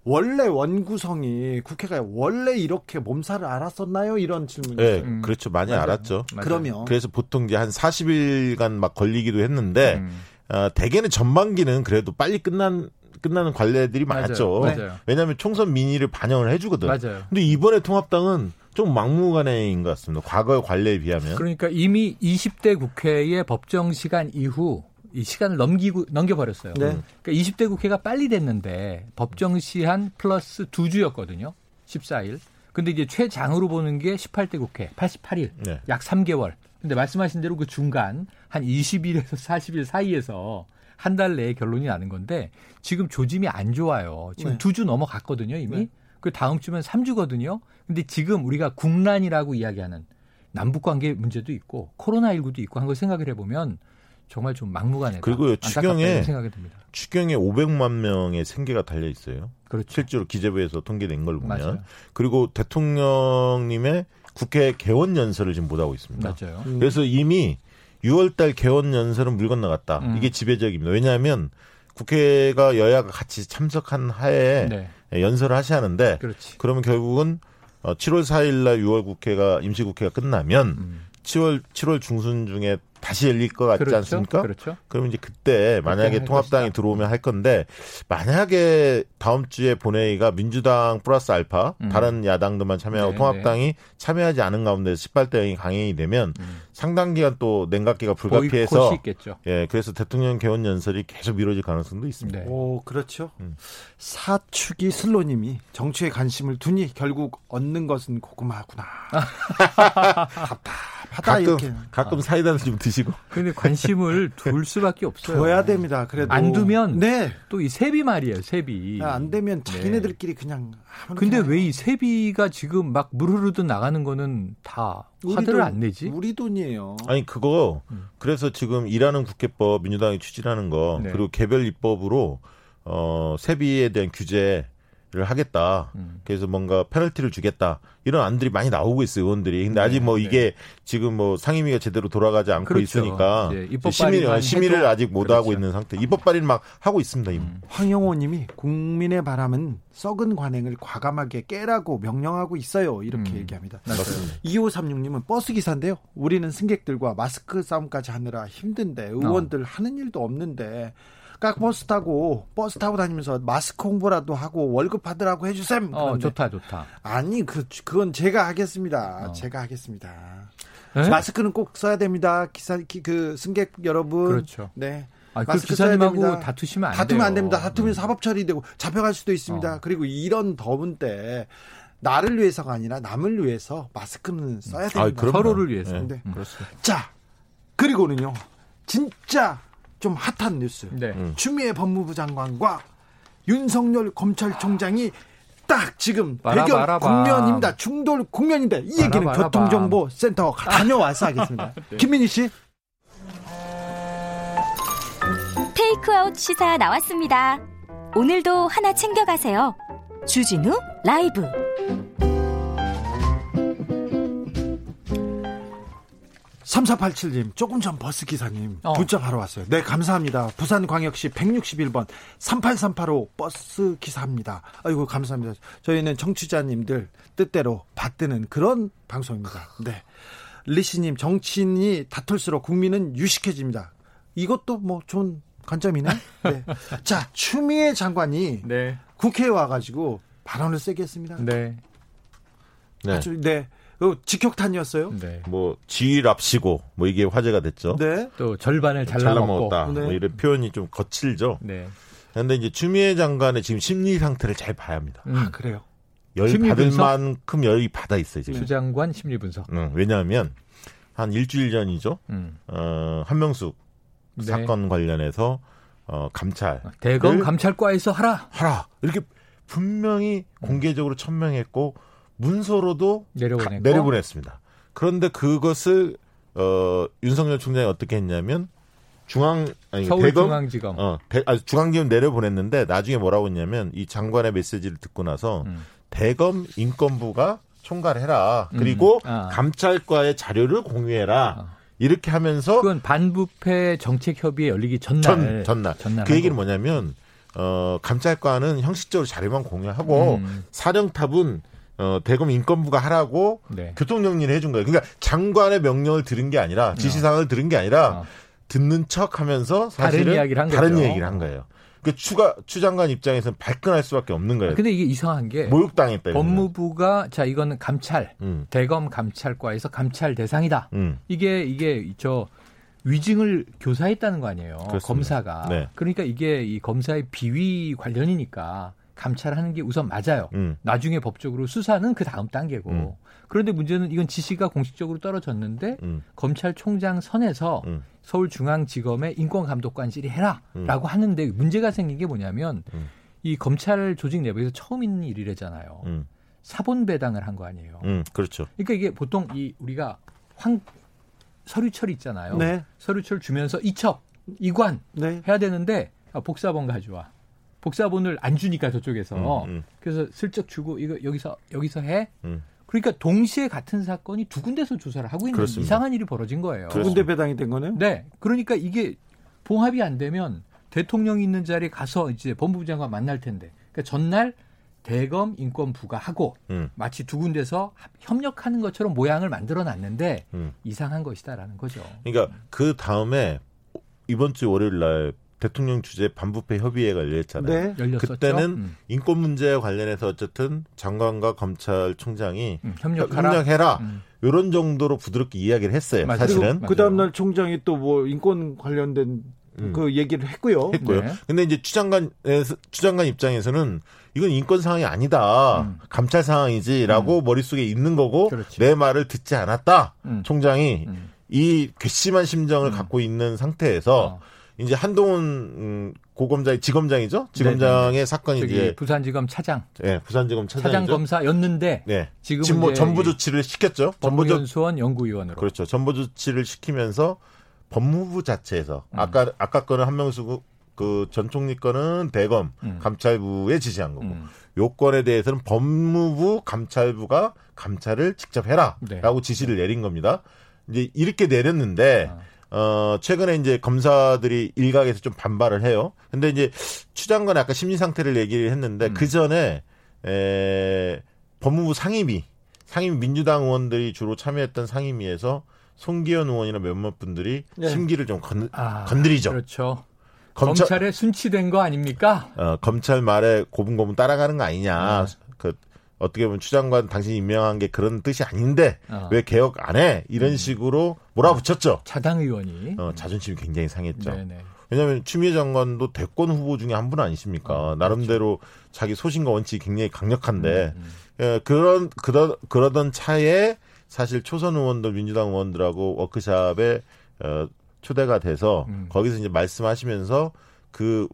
원래 원구성이 국회가 원래 이렇게 몸살을 앓았었나요 이런 질문이 네. 음. 그렇죠. 많이 맞아요. 알았죠. 맞아요. 그러면 그래서 보통 이제 한 40일간 막 걸리기도 했는데 음. 어, 대개는 전반기는 그래도 빨리 끝난 끝나는 관례들이 맞아요. 많았죠. 맞아요. 왜냐하면 총선 민의를 반영을 해주거든. 맞아요. 근데 이번에 통합당은 좀 막무가내인 것 같습니다. 과거의 관례에 비하면. 그러니까 이미 20대 국회의 법정 시간 이후 이 시간을 넘기고 넘겨버렸어요. 네. 그러니까 20대 국회가 빨리 됐는데 법정 시한 플러스 두 주였거든요. 14일. 근데 이제 최장으로 보는 게 18대 국회 88일. 네. 약 3개월. 근데 말씀하신 대로 그 중간 한 20일에서 40일 사이에서 한 달 내에 결론이 나는 건데 지금 조짐이 안 좋아요. 지금 네. 두주 넘어갔거든요, 이미. 네. 그 다음 주면 3주거든요. 근데 지금 우리가 국난이라고 이야기하는 남북 관계 문제도 있고 코로나 19도 있고 한 걸 생각을 해 보면 정말 좀 막무가내다. 그리고요, 안타깝다 추경에. 추경에 500만 명의 생계가 달려 있어요. 그렇죠. 실제로 기재부에서 통계낸 걸 보면. 맞아요. 그리고 대통령님의 국회 개원 연설을 지금 못 하고 있습니다. 맞아요. 음. 그래서 이미 6월달 개원 연설은 물 건너갔다. 음. 이게 지배적입니다. 왜냐하면 국회가 여야가 같이 참석한 하에 네. 연설을 하셔야 하는데 그렇지. 그러면 결국은 어, 7월 4일 날 6월 국회가 임시 국회가 끝나면 음. 7월 7월 중순 중에 다시 열릴 것 같지 그렇죠. 않습니까? 그렇죠. 그러면 이제 그때 만약에 할 통합당이 것이다. 들어오면 할 건데 만약에 다음 주에 본회의가 민주당 플러스 알파 음. 다른 야당들만 참여하고 네, 통합당이 참여하지 않은 가운데 18대 0이 강행이 되면 음. 상당 기간 또 냉각기가 불가피해서 있겠죠. 예 그래서 대통령 개원 연설이 계속 미뤄질 가능성도 있습니다. 네. 오, 그렇죠. 음. 사축이 슬로님이 정치에 관심을 두니 결국 얻는 것은 고구마구나. <laughs> 답답하다 가끔 이렇게. 가끔 사이다를 좀 드 시고 <laughs> 근데 관심을 둘 수밖에 없어요. 줘야 됩니다. 그래도 안 두면 네. 또 이 세비 말이에요, 세비. 안 되면 자기네들끼리 그냥 아무렇게 근데 왜 이 세비가 지금 막 무르르듯 나가는 거는 다 화들을 돈, 안 내지? 우리 돈이에요. 아니 그거 음. 그래서 지금 일하는 국회법 민주당이 추진하는 거 네. 그리고 개별 입법으로 어 세비에 대한 규제 를 하겠다. 음. 그래서 뭔가 페널티를 주겠다. 이런 안들이 많이 나오고 있어요, 의원들이. 근데 네, 아직 뭐 네. 이게 지금 뭐 상임위가 제대로 돌아가지 않고 그렇죠. 있으니까 입법 심의, 심의를 해도 아직 못 그렇죠. 하고 있는 상태. 입법 발의는 막 하고 있습니다. 음. 황영호 님이 국민의 바람은 썩은 관행을 과감하게 깨라고 명령하고 있어요. 이렇게 음. 얘기합니다. 맞습니다. 2536 님은 버스 기사인데요. 우리는 승객들과 마스크 싸움까지 하느라 힘든데 의원들 하는 일도 없는데 깍 버스 타고 버스 타고 다니면서 마스크 홍보라도 하고 월급 받으라고 해주셈. 어, 좋다, 좋다. 아니 그 그건 제가 하겠습니다. 어. 제가 하겠습니다. 네? 마스크는 꼭 써야 됩니다. 기사 기- 그 승객 여러분. 그렇죠. 네. 아, 그 마스크 써야 기사님하고 됩니다. 다투시면 안 다투면 돼요. 안 됩니다. 다투면 사법 처리되고 잡혀갈 수도 있습니다. 어. 그리고 이런 더운 때 나를 위해서가 아니라 남을 위해서 마스크는 써야 아, 됩니다. 그럼요. 서로를 위해서. 네. 네. 음, 그렇습니다. 자, 그리고는요. 진짜 좀 핫한 뉴스. 네. 음. 추미애 법무부 장관과 윤석열 검찰총장이 딱 지금 바라, 대결 바라, 바. 국면입니다. 중돌 국면인데 이 얘기는 교통정보센터 다녀와서 하겠습니다. <laughs> 김민희 씨. 테이크아웃 시사 나왔습니다. 오늘도 하나 챙겨가세요. 주진우 라이브. 삼사팔칠님 조금 전 버스 기사님 어. 문자 바로 왔어요. 네 감사합니다. 부산 광역시 161번 38385 버스 기사입니다. 아이고 감사합니다. 저희는 청취자님들 뜻대로 받드는 그런 방송입니다. 네 리시님 정치인이 다툴수록 국민은 유식해집니다. 이것도 뭐 좋은 관점이네. 네. <laughs> 자 추미애 장관이 네. 국회에 와가지고 발언을 세게 했습니다. 네. 네. 아주 네 어, 직격탄이었어요. 네. 뭐 지휘랍시고 뭐 이게 화제가 됐죠. 네. 또 절반을 잘 잘라먹고. 먹었다. 네. 뭐 이런 표현이 좀 거칠죠. 네. 그런데 이제 추미애 장관의 지금 심리 상태를 잘 봐야 합니다. 음. 아 그래요. 열 심리 받을 분석? 만큼 열이 받아 있어요 지금. 수장관 심리 분석. 응, 왜냐하면 한 일주일 전이죠. 음. 어, 한명숙 네. 사건 관련해서 어, 감찰 대검 늘- 감찰과에서 하라. 하라 이렇게 분명히 공개적으로 천명했고 문서로도 내려보냈고. 가- 내려보냈습니다. 그런데 그것을 어, 윤석열 총장이 어떻게 했냐면 중앙 아니 대검 서울중앙지검. 어, 대, 아, 중앙지검 내려보냈는데 나중에 뭐라고 했냐면 이 장관의 메시지를 듣고 나서 음. 대검 인권부가 총괄해라. 그리고 음. 아. 감찰과의 자료를 공유해라. 아. 이렇게 하면서 그건 반부패 정책 협의회 열리기 전날. 전, 전날. 전날 그 얘기는. 뭐냐면 어, 감찰과는 형식적으로 자료만 공유하고 음. 사령탑은 어, 대검 인권부가 하라고 네. 교통정리를 해준 거예요. 그러니까 장관의 명령을 들은 게 아니라 지시사항을 들은 게 아니라 어. 듣는 척 하면서 다른 사실은 이야기를 한 다른. 얘기를 한 거예요. 그 추가 추 장관 입장에서는 발끈할 수밖에 없는 거예요. 근데 이게 이상한 게 모욕당했다. 법무부가 자 이거는 감찰 음, 대검 감찰과에서 감찰 대상이다. 음, 이게 이게 저 위증을 교사했다는 거 아니에요. 그렇습니다. 검사가. 네. 그러니까 이게 이 검사의 비위 관련이니까 감찰하는 게 우선 맞아요. 음, 나중에 법적으로 수사는 그 다음 단계고. 음. 그런데 문제는 이건 지시가 공식적으로 떨어졌는데 음, 검찰총장 선에서 음. 서울중앙지검의 인권감독관실이 해라라고 음. 하는데 문제가 생긴 게 뭐냐면 음. 이 검찰 조직 내부에서 처음 있는 일이래잖아요. 음, 사본 배당을 한 거 아니에요. 음, 그렇죠. 그러니까 이게 보통 이 우리가 황 서류철 있잖아요. 네. 서류철 주면서 이첩, 이관 네. 해야 되는데 아, 복사본 가져와. 복사본을 안 주니까 저쪽에서 음, 음. 그래서 슬쩍 주고 이거 여기서 여기서 해. 음. 그러니까 동시에 같은 사건이 두 군데서 조사를 하고 있는 그렇습니다. 이상한 일이 벌어진 거예요. 두 군데 배당이 된 거네요. 네. 그러니까 이게 봉합이 안 되면 대통령이 있는 자리에 가서 이제 법무부 장관 만날 텐데. 그러니까 전날 대검 인권부가 하고 음, 마치 두 군데서 협력하는 것처럼 모양을 만들어 놨는데 음. 이상한 것이다라는 거죠. 그러니까 그 다음에 이번 주 월요일 날 대통령 주재 반부패 협의회가 열렸잖아요. 네. 열렸었죠. 그때는 음, 인권 문제에 관련해서 어쨌든 장관과 검찰총장이 음, 협력하라. 협력해라. 음. 이런 정도로 부드럽게 이야기를 했어요. 맞아요. 사실은. 그 다음 날 총장이 또 뭐 인권 관련된 음. 그 얘기를 했고요. 했고요. 네. 근데 이제 추장관에서 추장관 입장에서는 이건 인권 상황이 아니다. 음. 감찰 상황이지라고 머릿속에 있는 거고 그렇지. 내 말을 듣지 않았다. 음. 총장이 음. 이 괘씸한 심정을 음. 갖고 있는 상태에서 어. 이제 한동훈 음, 고검장이 지검장이죠. 지검장의 사건이 저기 이제 부산지검 차장, 예, 부산지검 차장 차장이죠. 검사였는데 네. 지금은 지금 뭐 전부 이 조치를 시켰죠. 전부 조 법무연수원 연구위원으로. 그렇죠. 전부 조치를 시키면서 법무부 자체에서 음. 아까 아까 거는 한명수 그전 총리 거는 대검 음. 감찰부에 지시한 거고 음. 요 건에 대해서는 법무부 감찰부가 감찰을 직접 해라라고 네. 지시를 내린 겁니다. 이제 이렇게 내렸는데 아. 어 최근에 이제 검사들이 일각에서 좀 반발을 해요. 근데 이제 추장관 아까 심리 상태를 얘기를 했는데 음. 그 전에 에 법무부 상임위 상임 민주당 의원들이 주로 참여했던 상임위에서 송기현 의원이나 몇몇 분들이 네. 심기를 좀 건, 아, 건드리죠. 그렇죠. 검찰 검찰에 순치된 거 아닙니까? 어, 검찰 말에 고분고분 따라가는 거 아니냐. 네. 그 어떻게 보면 추장관 당신이 임명한 게 그런 뜻이 아닌데 어. 왜 개혁 안 해? 이런 식으로 몰아붙였죠. 차당 의원이. 어, 자존심이 굉장히 상했죠. 네네. 왜냐하면 추미애 장관도 대권 후보 중에 한 분 아니십니까? 나름대로 자기 소신과 원칙이 굉장히 강력한데 예, 그런 그러, 그러던 차에 사실 초선 의원들 민주당 의원들하고 워크샵에 어, 초대가 돼서 음. 거기서 이제 말씀하시면서 그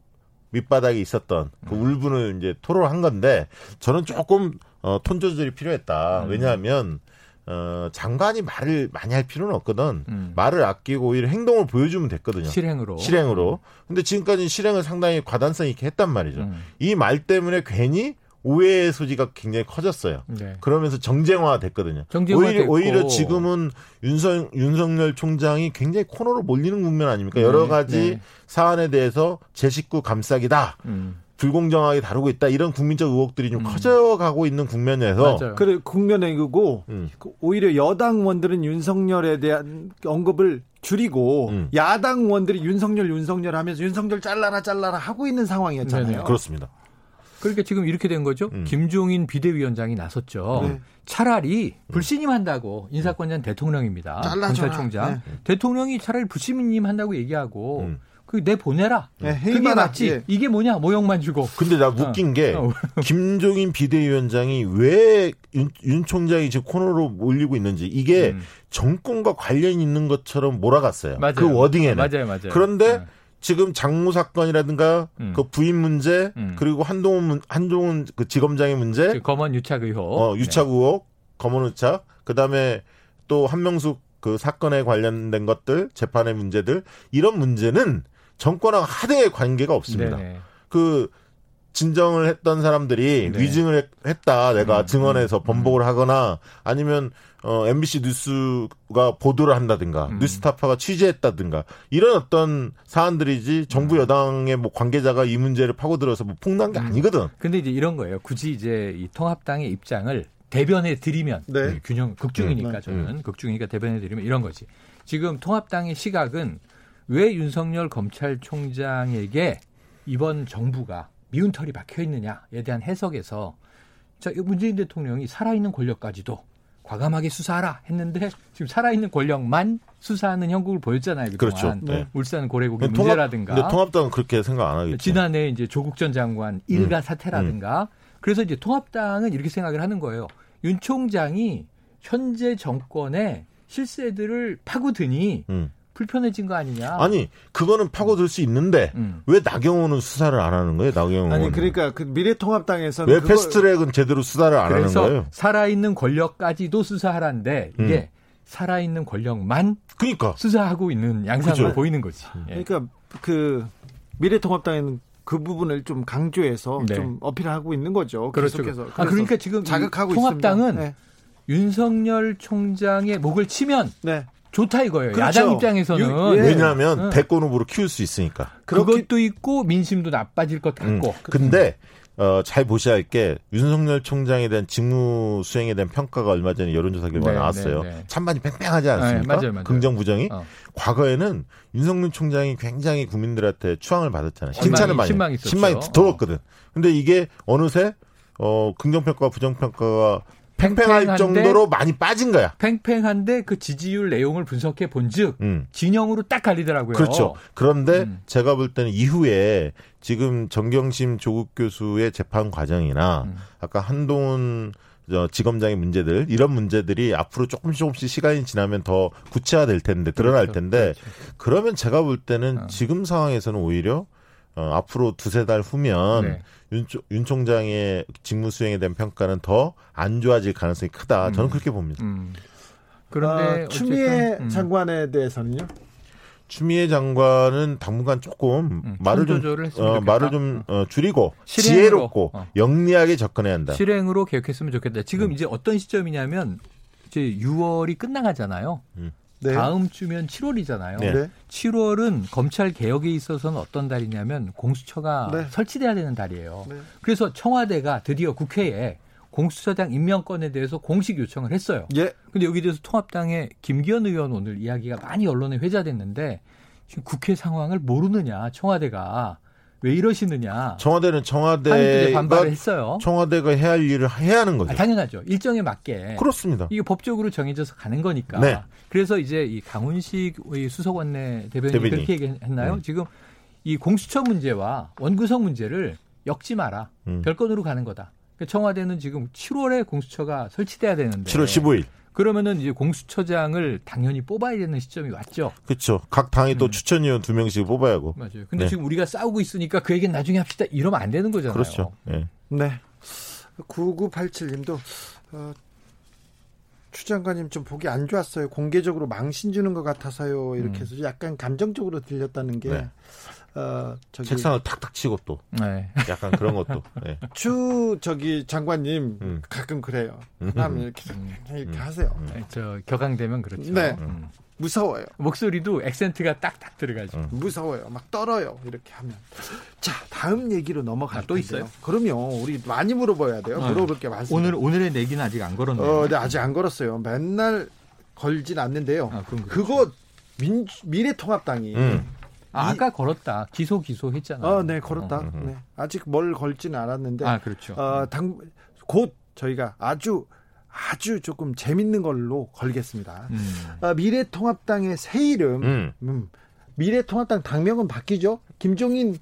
밑바닥에 있었던 그 음. 울분을 이제 토로한 건데 저는 조금 어, 톤 조절이 필요했다. 음. 왜냐하면 어, 장관이 말을 많이 할 필요는 없거든. 음. 말을 아끼고 오히려 행동을 보여주면 됐거든요. 실행으로. 실행으로. 근데 지금까지 실행을 상당히 과단성 있게 했단 말이죠. 음. 이말 때문에 괜히 오해의 소지가 굉장히 커졌어요. 네. 그러면서 정쟁화 됐거든요. 정쟁화 오히려, 됐고. 오히려 지금은 윤석, 윤석열 총장이 굉장히 코너로 몰리는 국면 아닙니까? 여러 네, 가지 네. 사안에 대해서 제 식구 감싸기다. 음. 불공정하게 다루고 있다. 이런 국민적 의혹들이 좀 커져가고 있는 국면에서 맞아요. 그래 국면이고 음. 그 오히려 여당 의원들은 윤석열에 대한 언급을 줄이고 음. 야당 의원들이 윤석열 윤석열 하면서 윤석열 잘라라 잘라라 하고 있는 상황이었잖아요. 네네. 그렇습니다. 그러니까 지금 이렇게 된 거죠. 음. 김종인 비대위원장이 나섰죠. 네. 차라리 불신임한다고 인사권자는 대통령입니다. 잘라줘라. 검찰총장 네. 대통령이 차라리 불신임한다고 얘기하고 음. 그내 보내라. 네, 그게. 맞지. 예. 이게 뭐냐 모형만 주고. 근데 나 웃긴 게 어. <laughs> 김종인 비대위원장이 왜 윤, 윤 총장이 지금 코너로 몰리고 있는지 이게 음. 정권과 관련이 있는 것처럼 몰아갔어요. 맞아요. 그 워딩에는. 맞아요, 맞아요. 그런데 네. 지금 장모 사건이라든가 음. 그 부인 문제 음. 그리고 한동훈 문- 한동훈 그 지검장의 문제 그 검언 유착 의혹. 어, 유착 의혹 검언 유착 그다음에 또 한명숙 그 사건에 관련된 것들 재판의 문제들 이런 문제는 정권하고 하대의 관계가 네. 없습니다. 네네. 그 진정을 했던 사람들이 네. 위증을 했- 했다 내가 음, 증언해서 음, 번복을 하거나 아니면 어, MBC 뉴스가 보도를 한다든가 음. 뉴스타파가 취재했다든가 이런 어떤 사안들이지 음. 정부 여당의 뭐 관계자가 이 문제를 파고들어서 뭐 폭로한 게 아니거든. 근데 이제 이런 거예요. 굳이 이제 이 통합당의 입장을 대변해 드리면 네. 균형 극중이니까 음, 네. 저는 극중이니까 대변해 드리면 이런 거지. 지금 통합당의 시각은 왜 윤석열 검찰총장에게 이번 정부가 미운 털이 박혀 있느냐에 대한 해석에서 자, 이 문재인 대통령이 살아있는 권력까지도 과감하게 수사하라 했는데 지금 살아있는 권력만 수사하는 형국을 보였잖아요. 그동안. 그렇죠. 네. 울산 고래고기 통합- 문제라든가 근데 통합당은 그렇게 생각 안 하겠죠. 지난해 이제 조국 전 장관 일가 사태라든가 그래서 이제 통합당은 이렇게 생각을 하는 거예요. 윤 총장이 현재 정권의 실세들을 파고드니 음. 불편해진 거 아니냐. 아니 그거는 파고들 수 있는데 음. 왜 나경원은 수사를 안 하는 거예요? 나경원은 아니 그러니까 그 미래통합당에서는 왜 그걸- 패스트트랙은 제대로 수사를 안 하는 그래서 거예요? 살아있는 권력까지도 수사하라는데 이게 음. 살아있는 권력만 그러니까 수사하고 있는 양상으로 그죠. 보이는 거지. 예. 그러니까 그 미래통합당에는 그 부분을 좀 강조해서 네. 좀 어필하고 있는 거죠. 그렇죠. 계속해서. 아, 그러니까 지금 이 자극하고 통합당은 있습니다. 네. 윤석열 총장의 목을 치면 네. 좋다 이거예요. 그렇죠. 야당 입장에서는 유- 예. 왜냐하면 응. 대권 후보로 키울 수 있으니까. 그것도 있고 민심도 나빠질 것 음. 같고. 근데 어, 잘 보셔야 할 게 윤석열 총장에 대한 직무 수행에 대한 평가가 얼마 전에 여론조사 결과 네, 나왔어요. 네, 네. 찬반이 팽팽하지 않습니까? 네, 맞아요, 맞아요. 긍정 부정이. 어. 과거에는 윤석열 총장이 굉장히 국민들한테 추앙을 받았잖아요. 신망이- 칭찬을 많이. 신망이 있었죠. 신망이 두터웠거든. 근데 이게 어느새 어, 긍정 평가와 부정 평가가 팽팽할 팽팽한데 정도로 많이 빠진 거야. 팽팽한데 그 지지율 내용을 분석해 본즉 음. 진영으로 딱 갈리더라고요. 그렇죠. 그런데 음. 제가 볼 때는 이후에 지금 정경심 조국 교수의 재판 과정이나 음. 아까 한동훈 저 지검장의 문제들 이런 문제들이 앞으로 조금씩 조금씩 시간이 지나면 더 구체화될 텐데 드러날 그렇죠. 텐데 그러면 제가 볼 때는 어. 지금 상황에서는 오히려 어, 앞으로 두세 달 후면 네. 윤, 초- 윤 총장의 직무 수행에 대한 평가는 더 안 좋아질 가능성이 크다. 저는 음. 그렇게 봅니다. 음. 그런데 아, 추미애 어쨌든, 음. 장관에 대해서는요. 추미애 장관은 당분간 조금 음, 말을 좀 조절을 했으면 어. 말을 좀 어, 줄이고 실행으로. 지혜롭고 어. 영리하게 접근해야 한다. 실행으로 계획했으면 좋겠다. 지금 음. 이제 어떤 시점이냐면 이제 6월이 끝나가잖아요. 네. 다음 주면 7월이잖아요. 네. 네. 7월은 검찰 개혁에 있어서는 어떤 달이냐면 공수처가 네. 설치돼야 되는 달이에요. 네. 그래서 청와대가 드디어 국회에 공수처장 임명권에 대해서 공식 요청을 했어요. 예. 근데 여기 대해서 통합당의 김기현 의원 오늘 이야기가 많이 언론에 회자됐는데 지금 국회 상황을 모르느냐 청와대가 왜 이러시느냐 청와대는 청와대가 반발을 했어요. 청와대가 해야 할 일을 해야 하는 거죠. 아, 당연하죠. 일정에 맞게 그렇습니다. 이게 법적으로 정해져서 가는 거니까. 네. 그래서 이제 이 강훈식 이 수석 원내 대변인이 대변인. 그렇게 얘기했나요? 네. 지금 이 공수처 문제와 원구성 문제를 엮지 마라. 음. 별건으로 가는 거다. 그러니까 청와대는 지금 7월에 공수처가 설치돼야 되는데 7월 15일. 그러면은 이제 공수처장을 당연히 뽑아야 되는 시점이 왔죠. 그렇죠. 각 당이 또 음. 추천위원 두 명씩 뽑아야 하고. 맞아요. 근데 네. 지금 우리가 싸우고 있으니까 그 얘기는 나중에 합시다. 이러면 안 되는 거잖아요. 그렇죠. 예. 네. 9987님도 어, 추 장관님 좀 보기 안 좋았어요. 공개적으로 망신 주는 것 같아서요. 이렇게 해서 약간 감정적으로 들렸다는 게 네. 어, 저기 책상을 탁탁 치고 또 네. 약간 그런 것도. 예. 추 저기 장관님 음. 가끔 그래요. 그다음에 이렇게 이렇게 하세요. 저 격앙되면 그렇죠. 네. 음. 무서워요. 목소리도 액센트가 딱딱 들어가죠. 음. 무서워요. 막 떨어요. 이렇게 하면. 자, 다음 얘기로 넘어갈 아, 또 텐데요. 있어요? 그럼요. 우리 많이 물어봐야 돼요. 네. 물어볼 게 많습니다. 오늘 오늘의 내기는 아직 안 걸었네요. 어, 네, 아직 안 걸었어요. 맨날 걸진 않는데요. 아, 그렇죠. 그거 민 미래통합당이 음. 아, 아까 걸었다. 기소 기소 했잖아요. 어, 네, 걸었다. 음, 음. 네. 아직 뭘 걸지는 않았는데 아, 그렇죠. 어, 당, 곧 저희가 아주 아주 조금 재밌는 걸로 걸겠습니다. 음. 어, 미래통합당의 새 이름, 음. 음, 미래통합당 당명은 바뀌죠. 김종인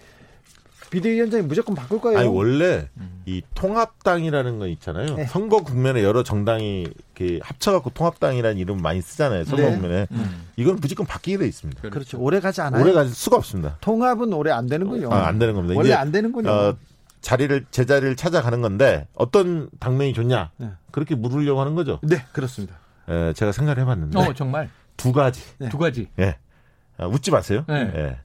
비대위원장이 무조건 바꿀 거예요. 아니 원래 음. 이 통합당이라는 거 있잖아요. 네. 선거 국면에 여러 정당이 이렇게 합쳐갖고 통합당이라는 이름 많이 쓰잖아요. 선거 네. 국면에 음. 이건 무조건 바뀌게 돼 있습니다. 그렇죠. 오래 가지 않아요. 오래 갈 수가 없습니다. 통합은 오래 안 되는군요. 아, 안 되는 겁니다. 원래 이제, 안 되는군요. 어, 자리를 제자리를 찾아가는 건데 어떤 당명이 좋냐 네. 그렇게 물으려고 하는 거죠. 네, 그렇습니다. 에, 제가 생각을 해봤는데 어, 정말 두 가지. 네. 두 가지. 예, 아, 웃지 마세요. 네. 예.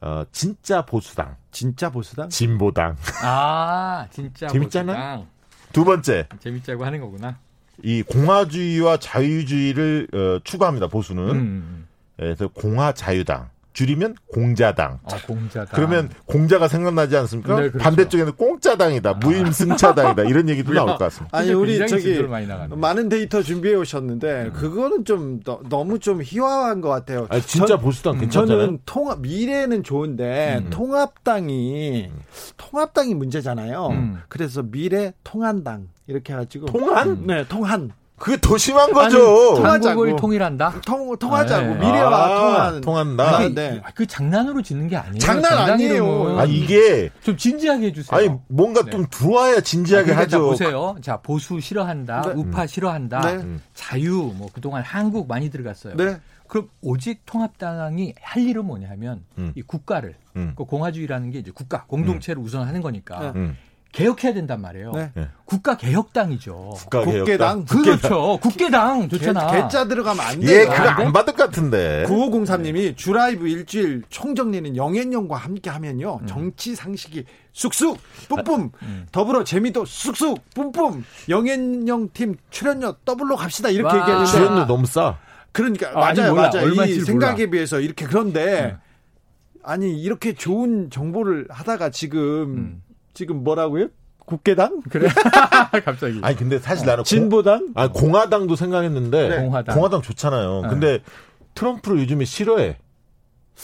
어, 진짜 보수당, 진짜 보수당? 진보당. 아, 진짜 재밌잖아? 보수당. 두 번째, 재밌자고 하는 거구나. 이 공화주의와 자유주의를 어, 추구합니다. 보수는. 음. 그래서 공화자유당. 줄이면 공자당. 어, 공자다. 그러면 공자가 생각나지 않습니까? 네, 그렇죠. 반대쪽에는 공짜당이다, 무임승차당이다 이런 얘기도? 나올 것 같습니다. 아니 우리 저기. 많은 데이터 준비해 오셨는데 그거는 좀 너, 너무 좀 희화한 것 같아요. 아니, 진짜 전- 보수당 괜찮잖아요. 저는 통합 미래는 좋은데 음. 통합당이 통합당이 문제잖아요. 음. 그래서 미래 통한당 이렇게 해가지고 통한? 네 통한 그게 더 심한 아니, 거죠. 한국을 통하자고. 통일한다. 통 통하자고 네. 미래와 아, 통한 통한다. 아, 이게 네. 그 장난으로 짓는 게 아니에요. 장난 아니에요. 이름은. 아 이게 좀 진지하게 해주세요. 아니 뭔가 네. 좀 들어와야 진지하게 그러니까 자, 하죠. 보세요. 자 보수 싫어한다, 네. 우파 싫어한다, 네. 음. 자유 뭐 그동안 한국 많이 들어갔어요. 네. 그럼 오직 통합당이 할 일은 뭐냐면 음. 이 국가를 음. 그 공화주의라는 게 이제 국가 공동체를 우선하는 거니까 네. 음. 개혁해야 된단 말이에요. 네. 국가 개혁당이죠. 국개당 그렇죠. 국개당 좋잖아. 개, 자 들어가면 안 예, 돼요. 그거 안 돼? 안 받을 것 같은데. 9503님이 주라이브 일주일 총정리는 영앤영과 함께 하면요 정치 상식이 쑥쑥 뿜뿜 더불어 재미도 쑥쑥 뿜뿜 영앤영 팀 출연료 더블로 갑시다 이렇게 와. 얘기했는데 출연료 너무 싸. 그러니까 아, 맞아요 몰라. 맞아요 이 몰라. 생각에 비해서 이렇게 그런데 아니 이렇게 좋은 정보를 하다가 지금 음. 지금 뭐라고요 국개당 그래. <laughs> 갑자기. 아니 근데 사실 나는 공, 진보당 아 공화당도 생각했는데 네. 공화당. 좋잖아요. 네. 근데 트럼프를 요즘에 싫어해.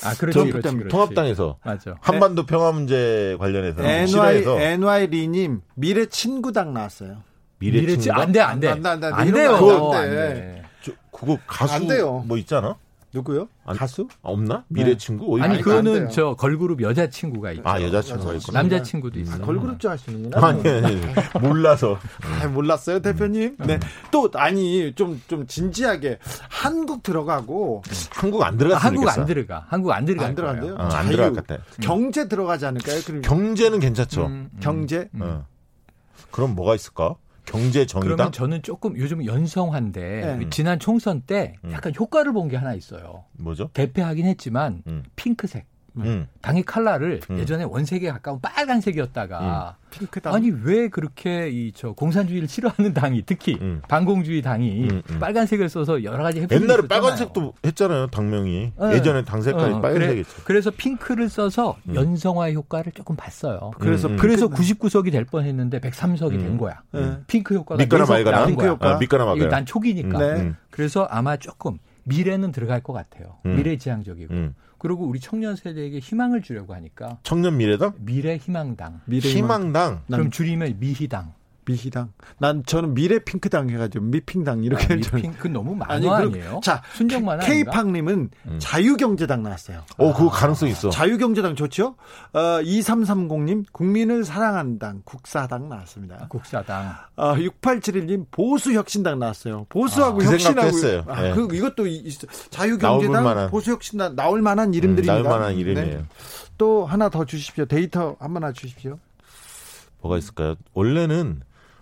아, 그렇지, 트럼프 그렇지, 때문에 그렇지. 통합당에서 맞아. 한반도 평화 문제 관련해서 NY 싫어해서 NY 리님 미래 친구당 나왔어요 미래 친구당? 안 돼, 안 돼. 안 돼, 안 돼, 안 돼. 안 이런 돼요. 거안안 돼. 돼. 저, 그거 가수 안 돼요. 뭐 있잖아. 누구요 안- 가수 아, 없나? 미래 네. 친구? 어디 아니. 그거는 저 걸그룹 여자 친구가 있죠. 아 여자 친구가 있구나. 남자 친구도 있어. 아, 걸그룹 좋아하시는구나. 아니, 아니, 아니. 몰라서. 아, 몰랐어요, 대표님. 네. 또 아니 좀좀 진지하게 한국 들어가고 한국 안 아, 들어갔으면 한국. 안 들어가. 한국 안 들어갈 안 들어간대요. 어, 안 자유, 들어갈 것 같아. 경제 들어가지 않을까요? 그럼 경제는 괜찮죠. 음, 음. 경제 어. 그럼 뭐가 있을까? 경제 정의당? 그러면 저는 조금 요즘 연성화인데 네. 지난 총선 때 음. 약간 효과를 본 게 하나 있어요. 뭐죠? 개폐하긴 했지만 음. 핑크색. 음. 당의 칼라를 음. 예전에 원색에 가까운 빨간색이었다가 핑크당. 아니 왜 그렇게 이 저 공산주의를 싫어하는 당이 특히 음. 반공주의 당이 음, 음. 빨간색을 써서 여러 가지 해프닝이 옛날에 있었잖아요. 빨간색도 했잖아요, 당명이. 네. 예전에 당 색깔이 어, 빨간색이었죠. 그래, 그래서 핑크를 써서 음. 연성화 효과를 조금 봤어요. 그래서 음, 음. 그래서 핑크- 99석이 될 뻔했는데 103석이 음. 된 거야. 네. 핑크 효과가 밑가나 말가나? 핑크. 효과. 아, 밑가나 막아요. 난 초기니까. 네. 음. 그래서 아마 조금 미래는 들어갈 것 같아요. 음. 미래지향적이고. 음. 그리고 우리 청년 세대에게 희망을 주려고 하니까 청년 미래당? 미래 희망당. 미래 희망당. 그럼 줄이면 미희당. 미희당. 난 저는 미래 핑크당 해가지고 미핑당 이렇게 아, 저는- 미핑 그 너무 만화 아니, 아니, 그- 에요 자, 순정 만화 아닌가? K팡님은 자유경제당 나왔어요. 어, 그거 가능성 있어. 자유경제당 좋죠? 어, 2330님, 국민을 사랑하는 당, 국사당 나왔습니다. 아, 국사당. 어, 6871님, 보수혁신당 나왔어요. 보수하고 그 생각도 혁신하고. 했어요. 아, 예. 그, 이것도 이- 있어. 자유경제당. 보수혁신당, 나올 만한 이름들입니다. 음, 나올 만한 이름이에요. 네. 또 하나 더 주십시오. 데이터 한번더 주십시오. 뭐가 있을까요? 원래는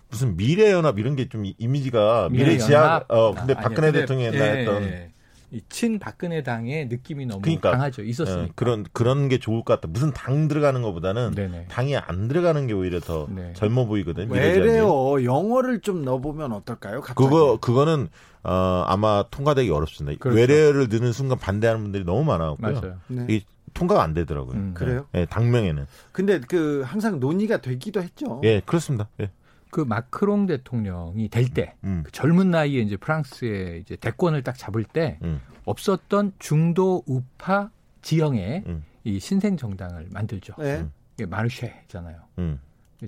무슨 미래연합 이런 게 좀 이미지가 미래연합? 미래지향 어 근데 아, 박근혜 대통령이 옛날에 예, 했던 예. 이 친박근혜 당의 느낌이 너무 그러니까, 강하죠. 있었으니까. 어, 그런 그런 게 좋을 것 같다. 무슨 당 들어가는 것보다는 네네. 당이 안 들어가는 게 오히려 더 네. 젊어 보이거든. 미래지향이. 왜래요? 영어를 좀 넣어보면 어떨까요? 갑자기. 그거 그거는 어 아마 통과되기 어렵습니다. 그렇죠. 외래어를 넣는 순간 반대하는 분들이 너무 많아갖고요. 맞아요. 네. 이게 통과가 안 되더라고요. 음. 그래요? 예, 당명에는. 근데 그 항상 논의가 되기도 했죠. 예, 그렇습니다. 예. 그 마크롱 대통령이 될 때 음. 그 젊은 나이에 이제 프랑스의 이제 대권을 딱 잡을 때 음. 없었던 중도 우파 지형의 음. 이 신생 정당을 만들죠. 네. 음. 이게 마르쉐잖아요. 음.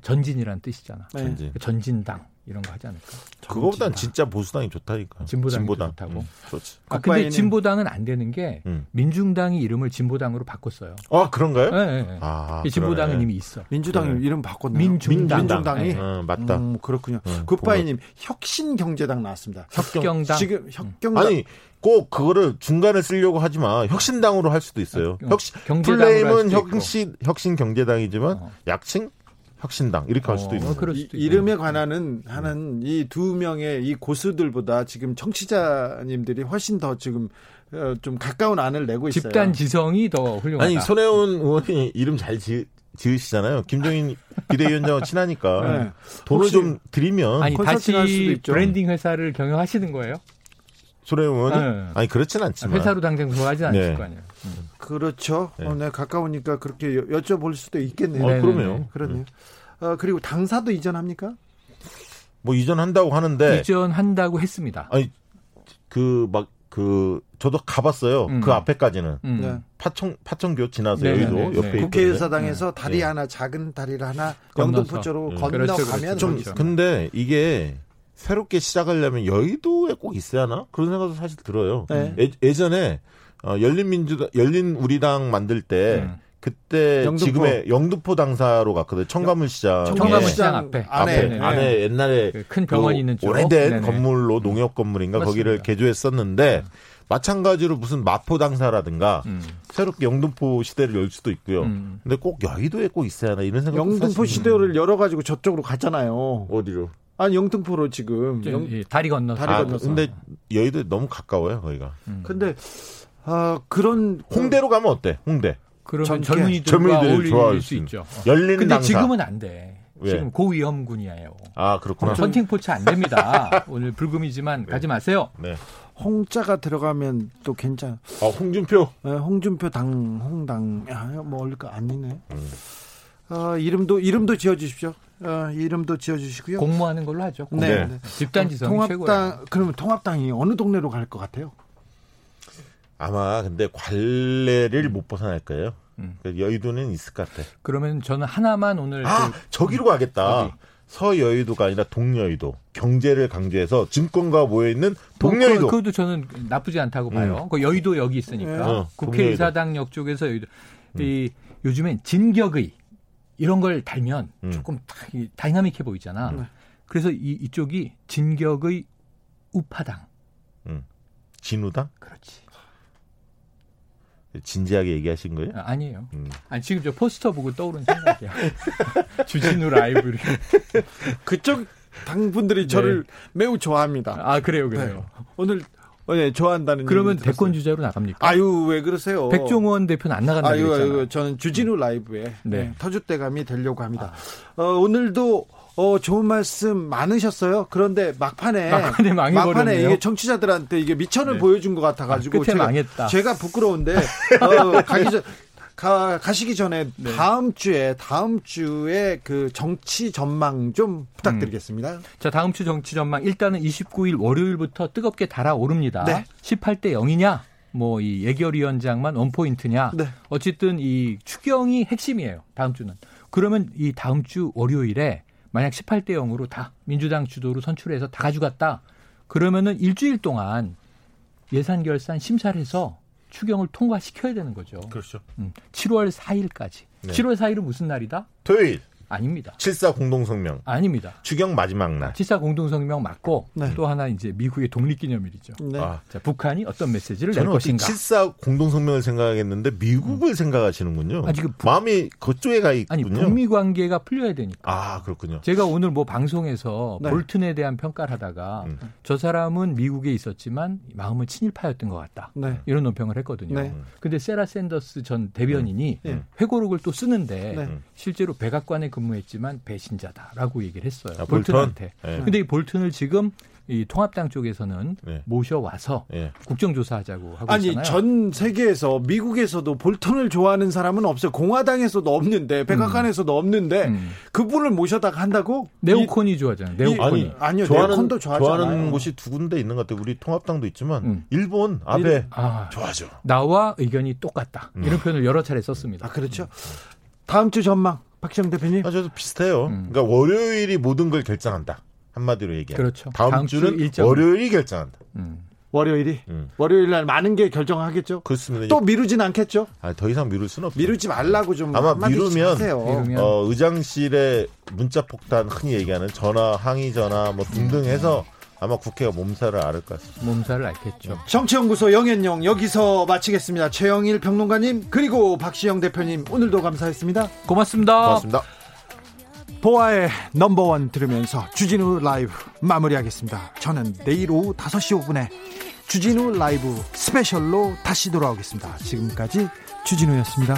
전진이란 뜻이잖아. 네. 전진. 전진당 이런 거 하지 않을까? 그거보단 진짜 보수당이 좋다니까. 진보당이 진보당. 좋다고. 음, 좋지. 아, 근데 진보당은 안 되는 게 음. 민중당이 이름을 진보당으로 바꿨어요. 아 그런가요? 예, 예, 예. 아, 이 진보당은 그러네. 이미 있어. 민주당이 네. 이름 바꿨나요? 민중당. 민중당이 네. 어, 맞다. 음, 그렇군요. 음, 굿바이님 혁신경제당 나왔습니다. 혁경당. 지금 혁경당 아니 꼭 그거를 중간에 쓰려고 하지 마. 혁신당으로 할 수도 있어요. 어, 혁신 경제당으로 플레임은. 혁신 혁신 경제당이지만 어. 약칭 혁신당 이렇게 할 수도 어, 있는. 이, 수도 이름에. 관한은 하는 이 두 명의 이 고수들보다 지금 청취자님들이 훨씬 더 지금 어, 좀 가까운 안을 내고 있어요. 집단 지성이 더 훌륭하다. 아니 손혜원 의원이 이름 잘 지, 지으시잖아요. 김종인 <laughs> 비대위원장과 친하니까 네. 돈을 좀 드리면 아니 컨설팅 할 수도 다시 있죠. 브랜딩 회사를 경영하시는 거예요? 손혜원 의원이 네. 아니 그렇진 않지만 회사로 당장 들어가지 않을 네. 거 아니에요. 그렇죠. 네. 어, 네, 가까우니까 그렇게 여, 여쭤볼 수도 있겠네요. 어, 네, 그러네요. 네, 그러네요. 어, 그리고 당사도 이전합니까? 뭐 이전한다고 하는데 이전한다고 했습니다. 아니 그막그 저도 가봤어요. 음. 그 앞에까지는 음. 네. 파천 파천교 지나서 네, 여의도 네, 네, 옆에 네. 국회의사당에서 다리 네. 하나 작은 다리를 하나. 영등포 쪽으로 음. 건너가면 그렇죠, 그렇죠. 좀 그렇죠. 근데 이게 새롭게 시작하려면 여의도에 꼭 있어야 하나 그런 생각도 사실 들어요. 네. 예, 전에 어, 열린민주당 열린 우리당 만들 때 음. 그때 영등포. 지금의 영등포 당사로 갔거든요. 청가물시장 청가물 예. 시장 앞에. 안에 앞에 네. 안에 옛날에 그 큰 병원이 그 있는 쪽. 오래된 네네. 건물로 농협 건물인가 맞습니다. 거기를 개조했었는데 마찬가지로 무슨 마포 당사라든가 음. 새롭게 영등포 시대를 열 수도 있고요. 음. 근데 꼭 여의도에 꼭 있어야 하나 이런 생각. 영등포 시대를 열어가지고 저쪽으로 갔잖아요. 어디로? 아니 영등포로 지금. 저, 영, 이 다리 건너. 다리 아, 건너서. 근데 여의도 너무 가까워요 거기가. 음. 근데 아 그런 홍대로 가면 어때? 홍대. 그러면. 젊은이들과 어울릴 좋아할 수. 있죠. 어. 열린 근데 당사. 지금은 안 돼. 왜? 지금 고위험군이에요. 아 그렇구나. 헌팅 포차 안 됩니다. <laughs> 오늘 불금이지만 가지 마세요. 네. 홍자가 들어가면 또 괜찮. 아 홍준표. 예, 홍준표 당 홍당 야, 뭐 어울릴까 아니네. 음. 어, 이름도 이름도 지어 주십시오. 어, 이름도 지어 주시고요. 공모하는 걸로 하죠. 공모. 네. 네. 집단 지성이 최고예요. 통합당 그러면 통합당이 어느 동네로 갈 것 같아요? 아마 근데 관례를 못 벗어날 거예요. 음. 그러니까 여의도는 있을 것 같아. 그러면 저는 하나만 오늘 아 그 저기로 가겠다. 어디? 서여의도가 아니라 동여의도. 경제를 강조해서 증권가 모여 있는 뭐 동여의도. 그, 그것도 저는 나쁘지 않다고 봐요. 그 여의도 여기 있으니까 네. 어, 국회의사당 역 쪽에서 여의도 이 요즘엔 진격의 이런 걸 달면 음. 조금 다- 이 다이나믹해 보이잖아. 네. 그래서 이, 이쪽이 진격의 우파당. 진우당? 그렇지. 진지하게 얘기하신 거예요? 아, 아니에요. 음. 아니 지금 저 포스터 보고 떠오른 생각이야. <laughs> 주진우 라이브 이렇게. 그쪽 당분들이 저를 매우 좋아합니다. 아 그래요, 그래요. 오늘 어, 네, 좋아한다는 그러면. 대권 주자로 나갑니까? 아유 왜 그러세요? 백종원 대표는 안 나간다고 아유, 그랬잖아요. 아유, 저는 주진우 라이브에 네. 네, 터줏대감이 되려고 합니다. 어, 오늘도 어, 좋은 말씀 많으셨어요. 그런데 막판에 막판에 망해버렸네요. 이게 청취자들한테 이게 미천을 네. 보여준 것 같아가지고 아, 끝에 제가, 망했다. 제가 부끄러운데 <laughs> 어, 가기 전 가, 가시기 전에 네. 다음 주에 다음 주에 그 정치 전망 좀 부탁드리겠습니다. 자, 다음 주 정치 전망 일단은 29일 월요일부터 뜨겁게 달아오릅니다. 네. 18대 0이냐? 뭐 이 예결위원장만 원포인트냐? 네. 어쨌든 이 추경이 핵심이에요. 다음 주는. 그러면 이 다음 주 월요일에 만약 18대 0으로 다 민주당 주도로 선출해서 다 가져갔다. 그러면은 일주일 동안 예산 결산 심사를 해서 추경을 통과시켜야 되는 거죠. 그렇죠. 음, 7월 4일까지. 네. 7월 4일은 무슨 날이다? 토요일 아닙니다. 7사 공동성명 아닙니다. 추경 마지막 날. 7사 공동성명 맞고 네. 또 하나 이제 미국의 독립기념일이죠. 네. 아, 자, 북한이 어떤 메시지를 낼 것인가? 7사 공동성명을 생각하겠는데 미국을 생각하시는군요. 아, 지금 북- 마음이 그쪽에 가 아니 있군요. 북미 관계가 풀려야 되니까. 아 그렇군요. 제가 오늘 뭐 방송에서 네. 볼튼에 대한 평가를 하다가 음. 저 사람은 미국에 있었지만 마음은 친일파였던 것 같다. 네. 이런 논평을 했거든요. 네. 근데 세라 샌더스 전 대변인이 네. 회고록을 또 쓰는데 네. 실제로 백악관에 근무했지만 배신자다라고 얘기를 했어요. 아, 볼튼? 볼튼한테. 네. 근데 이 볼튼을 지금 이 통합당 쪽에서는 네. 모셔와서 예. 국정조사하자고 하고 아니 있잖아요. 전 세계에서 미국에서도 볼턴을 좋아하는 사람은 없어요. 공화당에서도 없는데 백악관에서도 없는데 음. 그분을 모셔다가 한다고 네오콘이 좋아하잖아요. 네오콘이. 아니 아니요, 좋아하는. 좋아하는 곳이 두 군데 있는 것 같아요. 우리 통합당도 있지만 음. 일본 아베 아, 좋아하죠. 나와 의견이 똑같다. 음. 이런 표현을 여러 차례 썼습니다. 아 그렇죠. 다음 주 전망 박시영 대표님. 아, 저도 비슷해요. 음. 그러니까 월요일이 모든 걸 결정한다. 한마디로 얘기하면. 그렇죠. 다음, 다음 주 주는 일정. 월요일이 결정한다. 음. 월요일이 음. 월요일 날 많은 게 결정하겠죠. 그렇습니다. 또 미루진 않겠죠. 아, 더 이상 미룰 수는 없죠. 미루지 말라고 좀 아마 미루면- 하세요. 미루면 어, 의장실에 문자 폭탄 흔히 얘기하는 전화, 항의 전화 뭐 등등 해서 아마 국회가 몸살을 앓을 것 같습니다. 몸살을 앓겠죠. 정치연구소 영앤영 여기서 마치겠습니다. 최영일 평론가님 그리고 박시영 대표님 오늘도 감사했습니다. 고맙습니다. 고맙습니다. 보아의 넘버원 들으면서 주진우 라이브 마무리하겠습니다. 저는 내일 오후 5시 5분에 주진우 라이브 스페셜로 다시 돌아오겠습니다. 지금까지 주진우였습니다.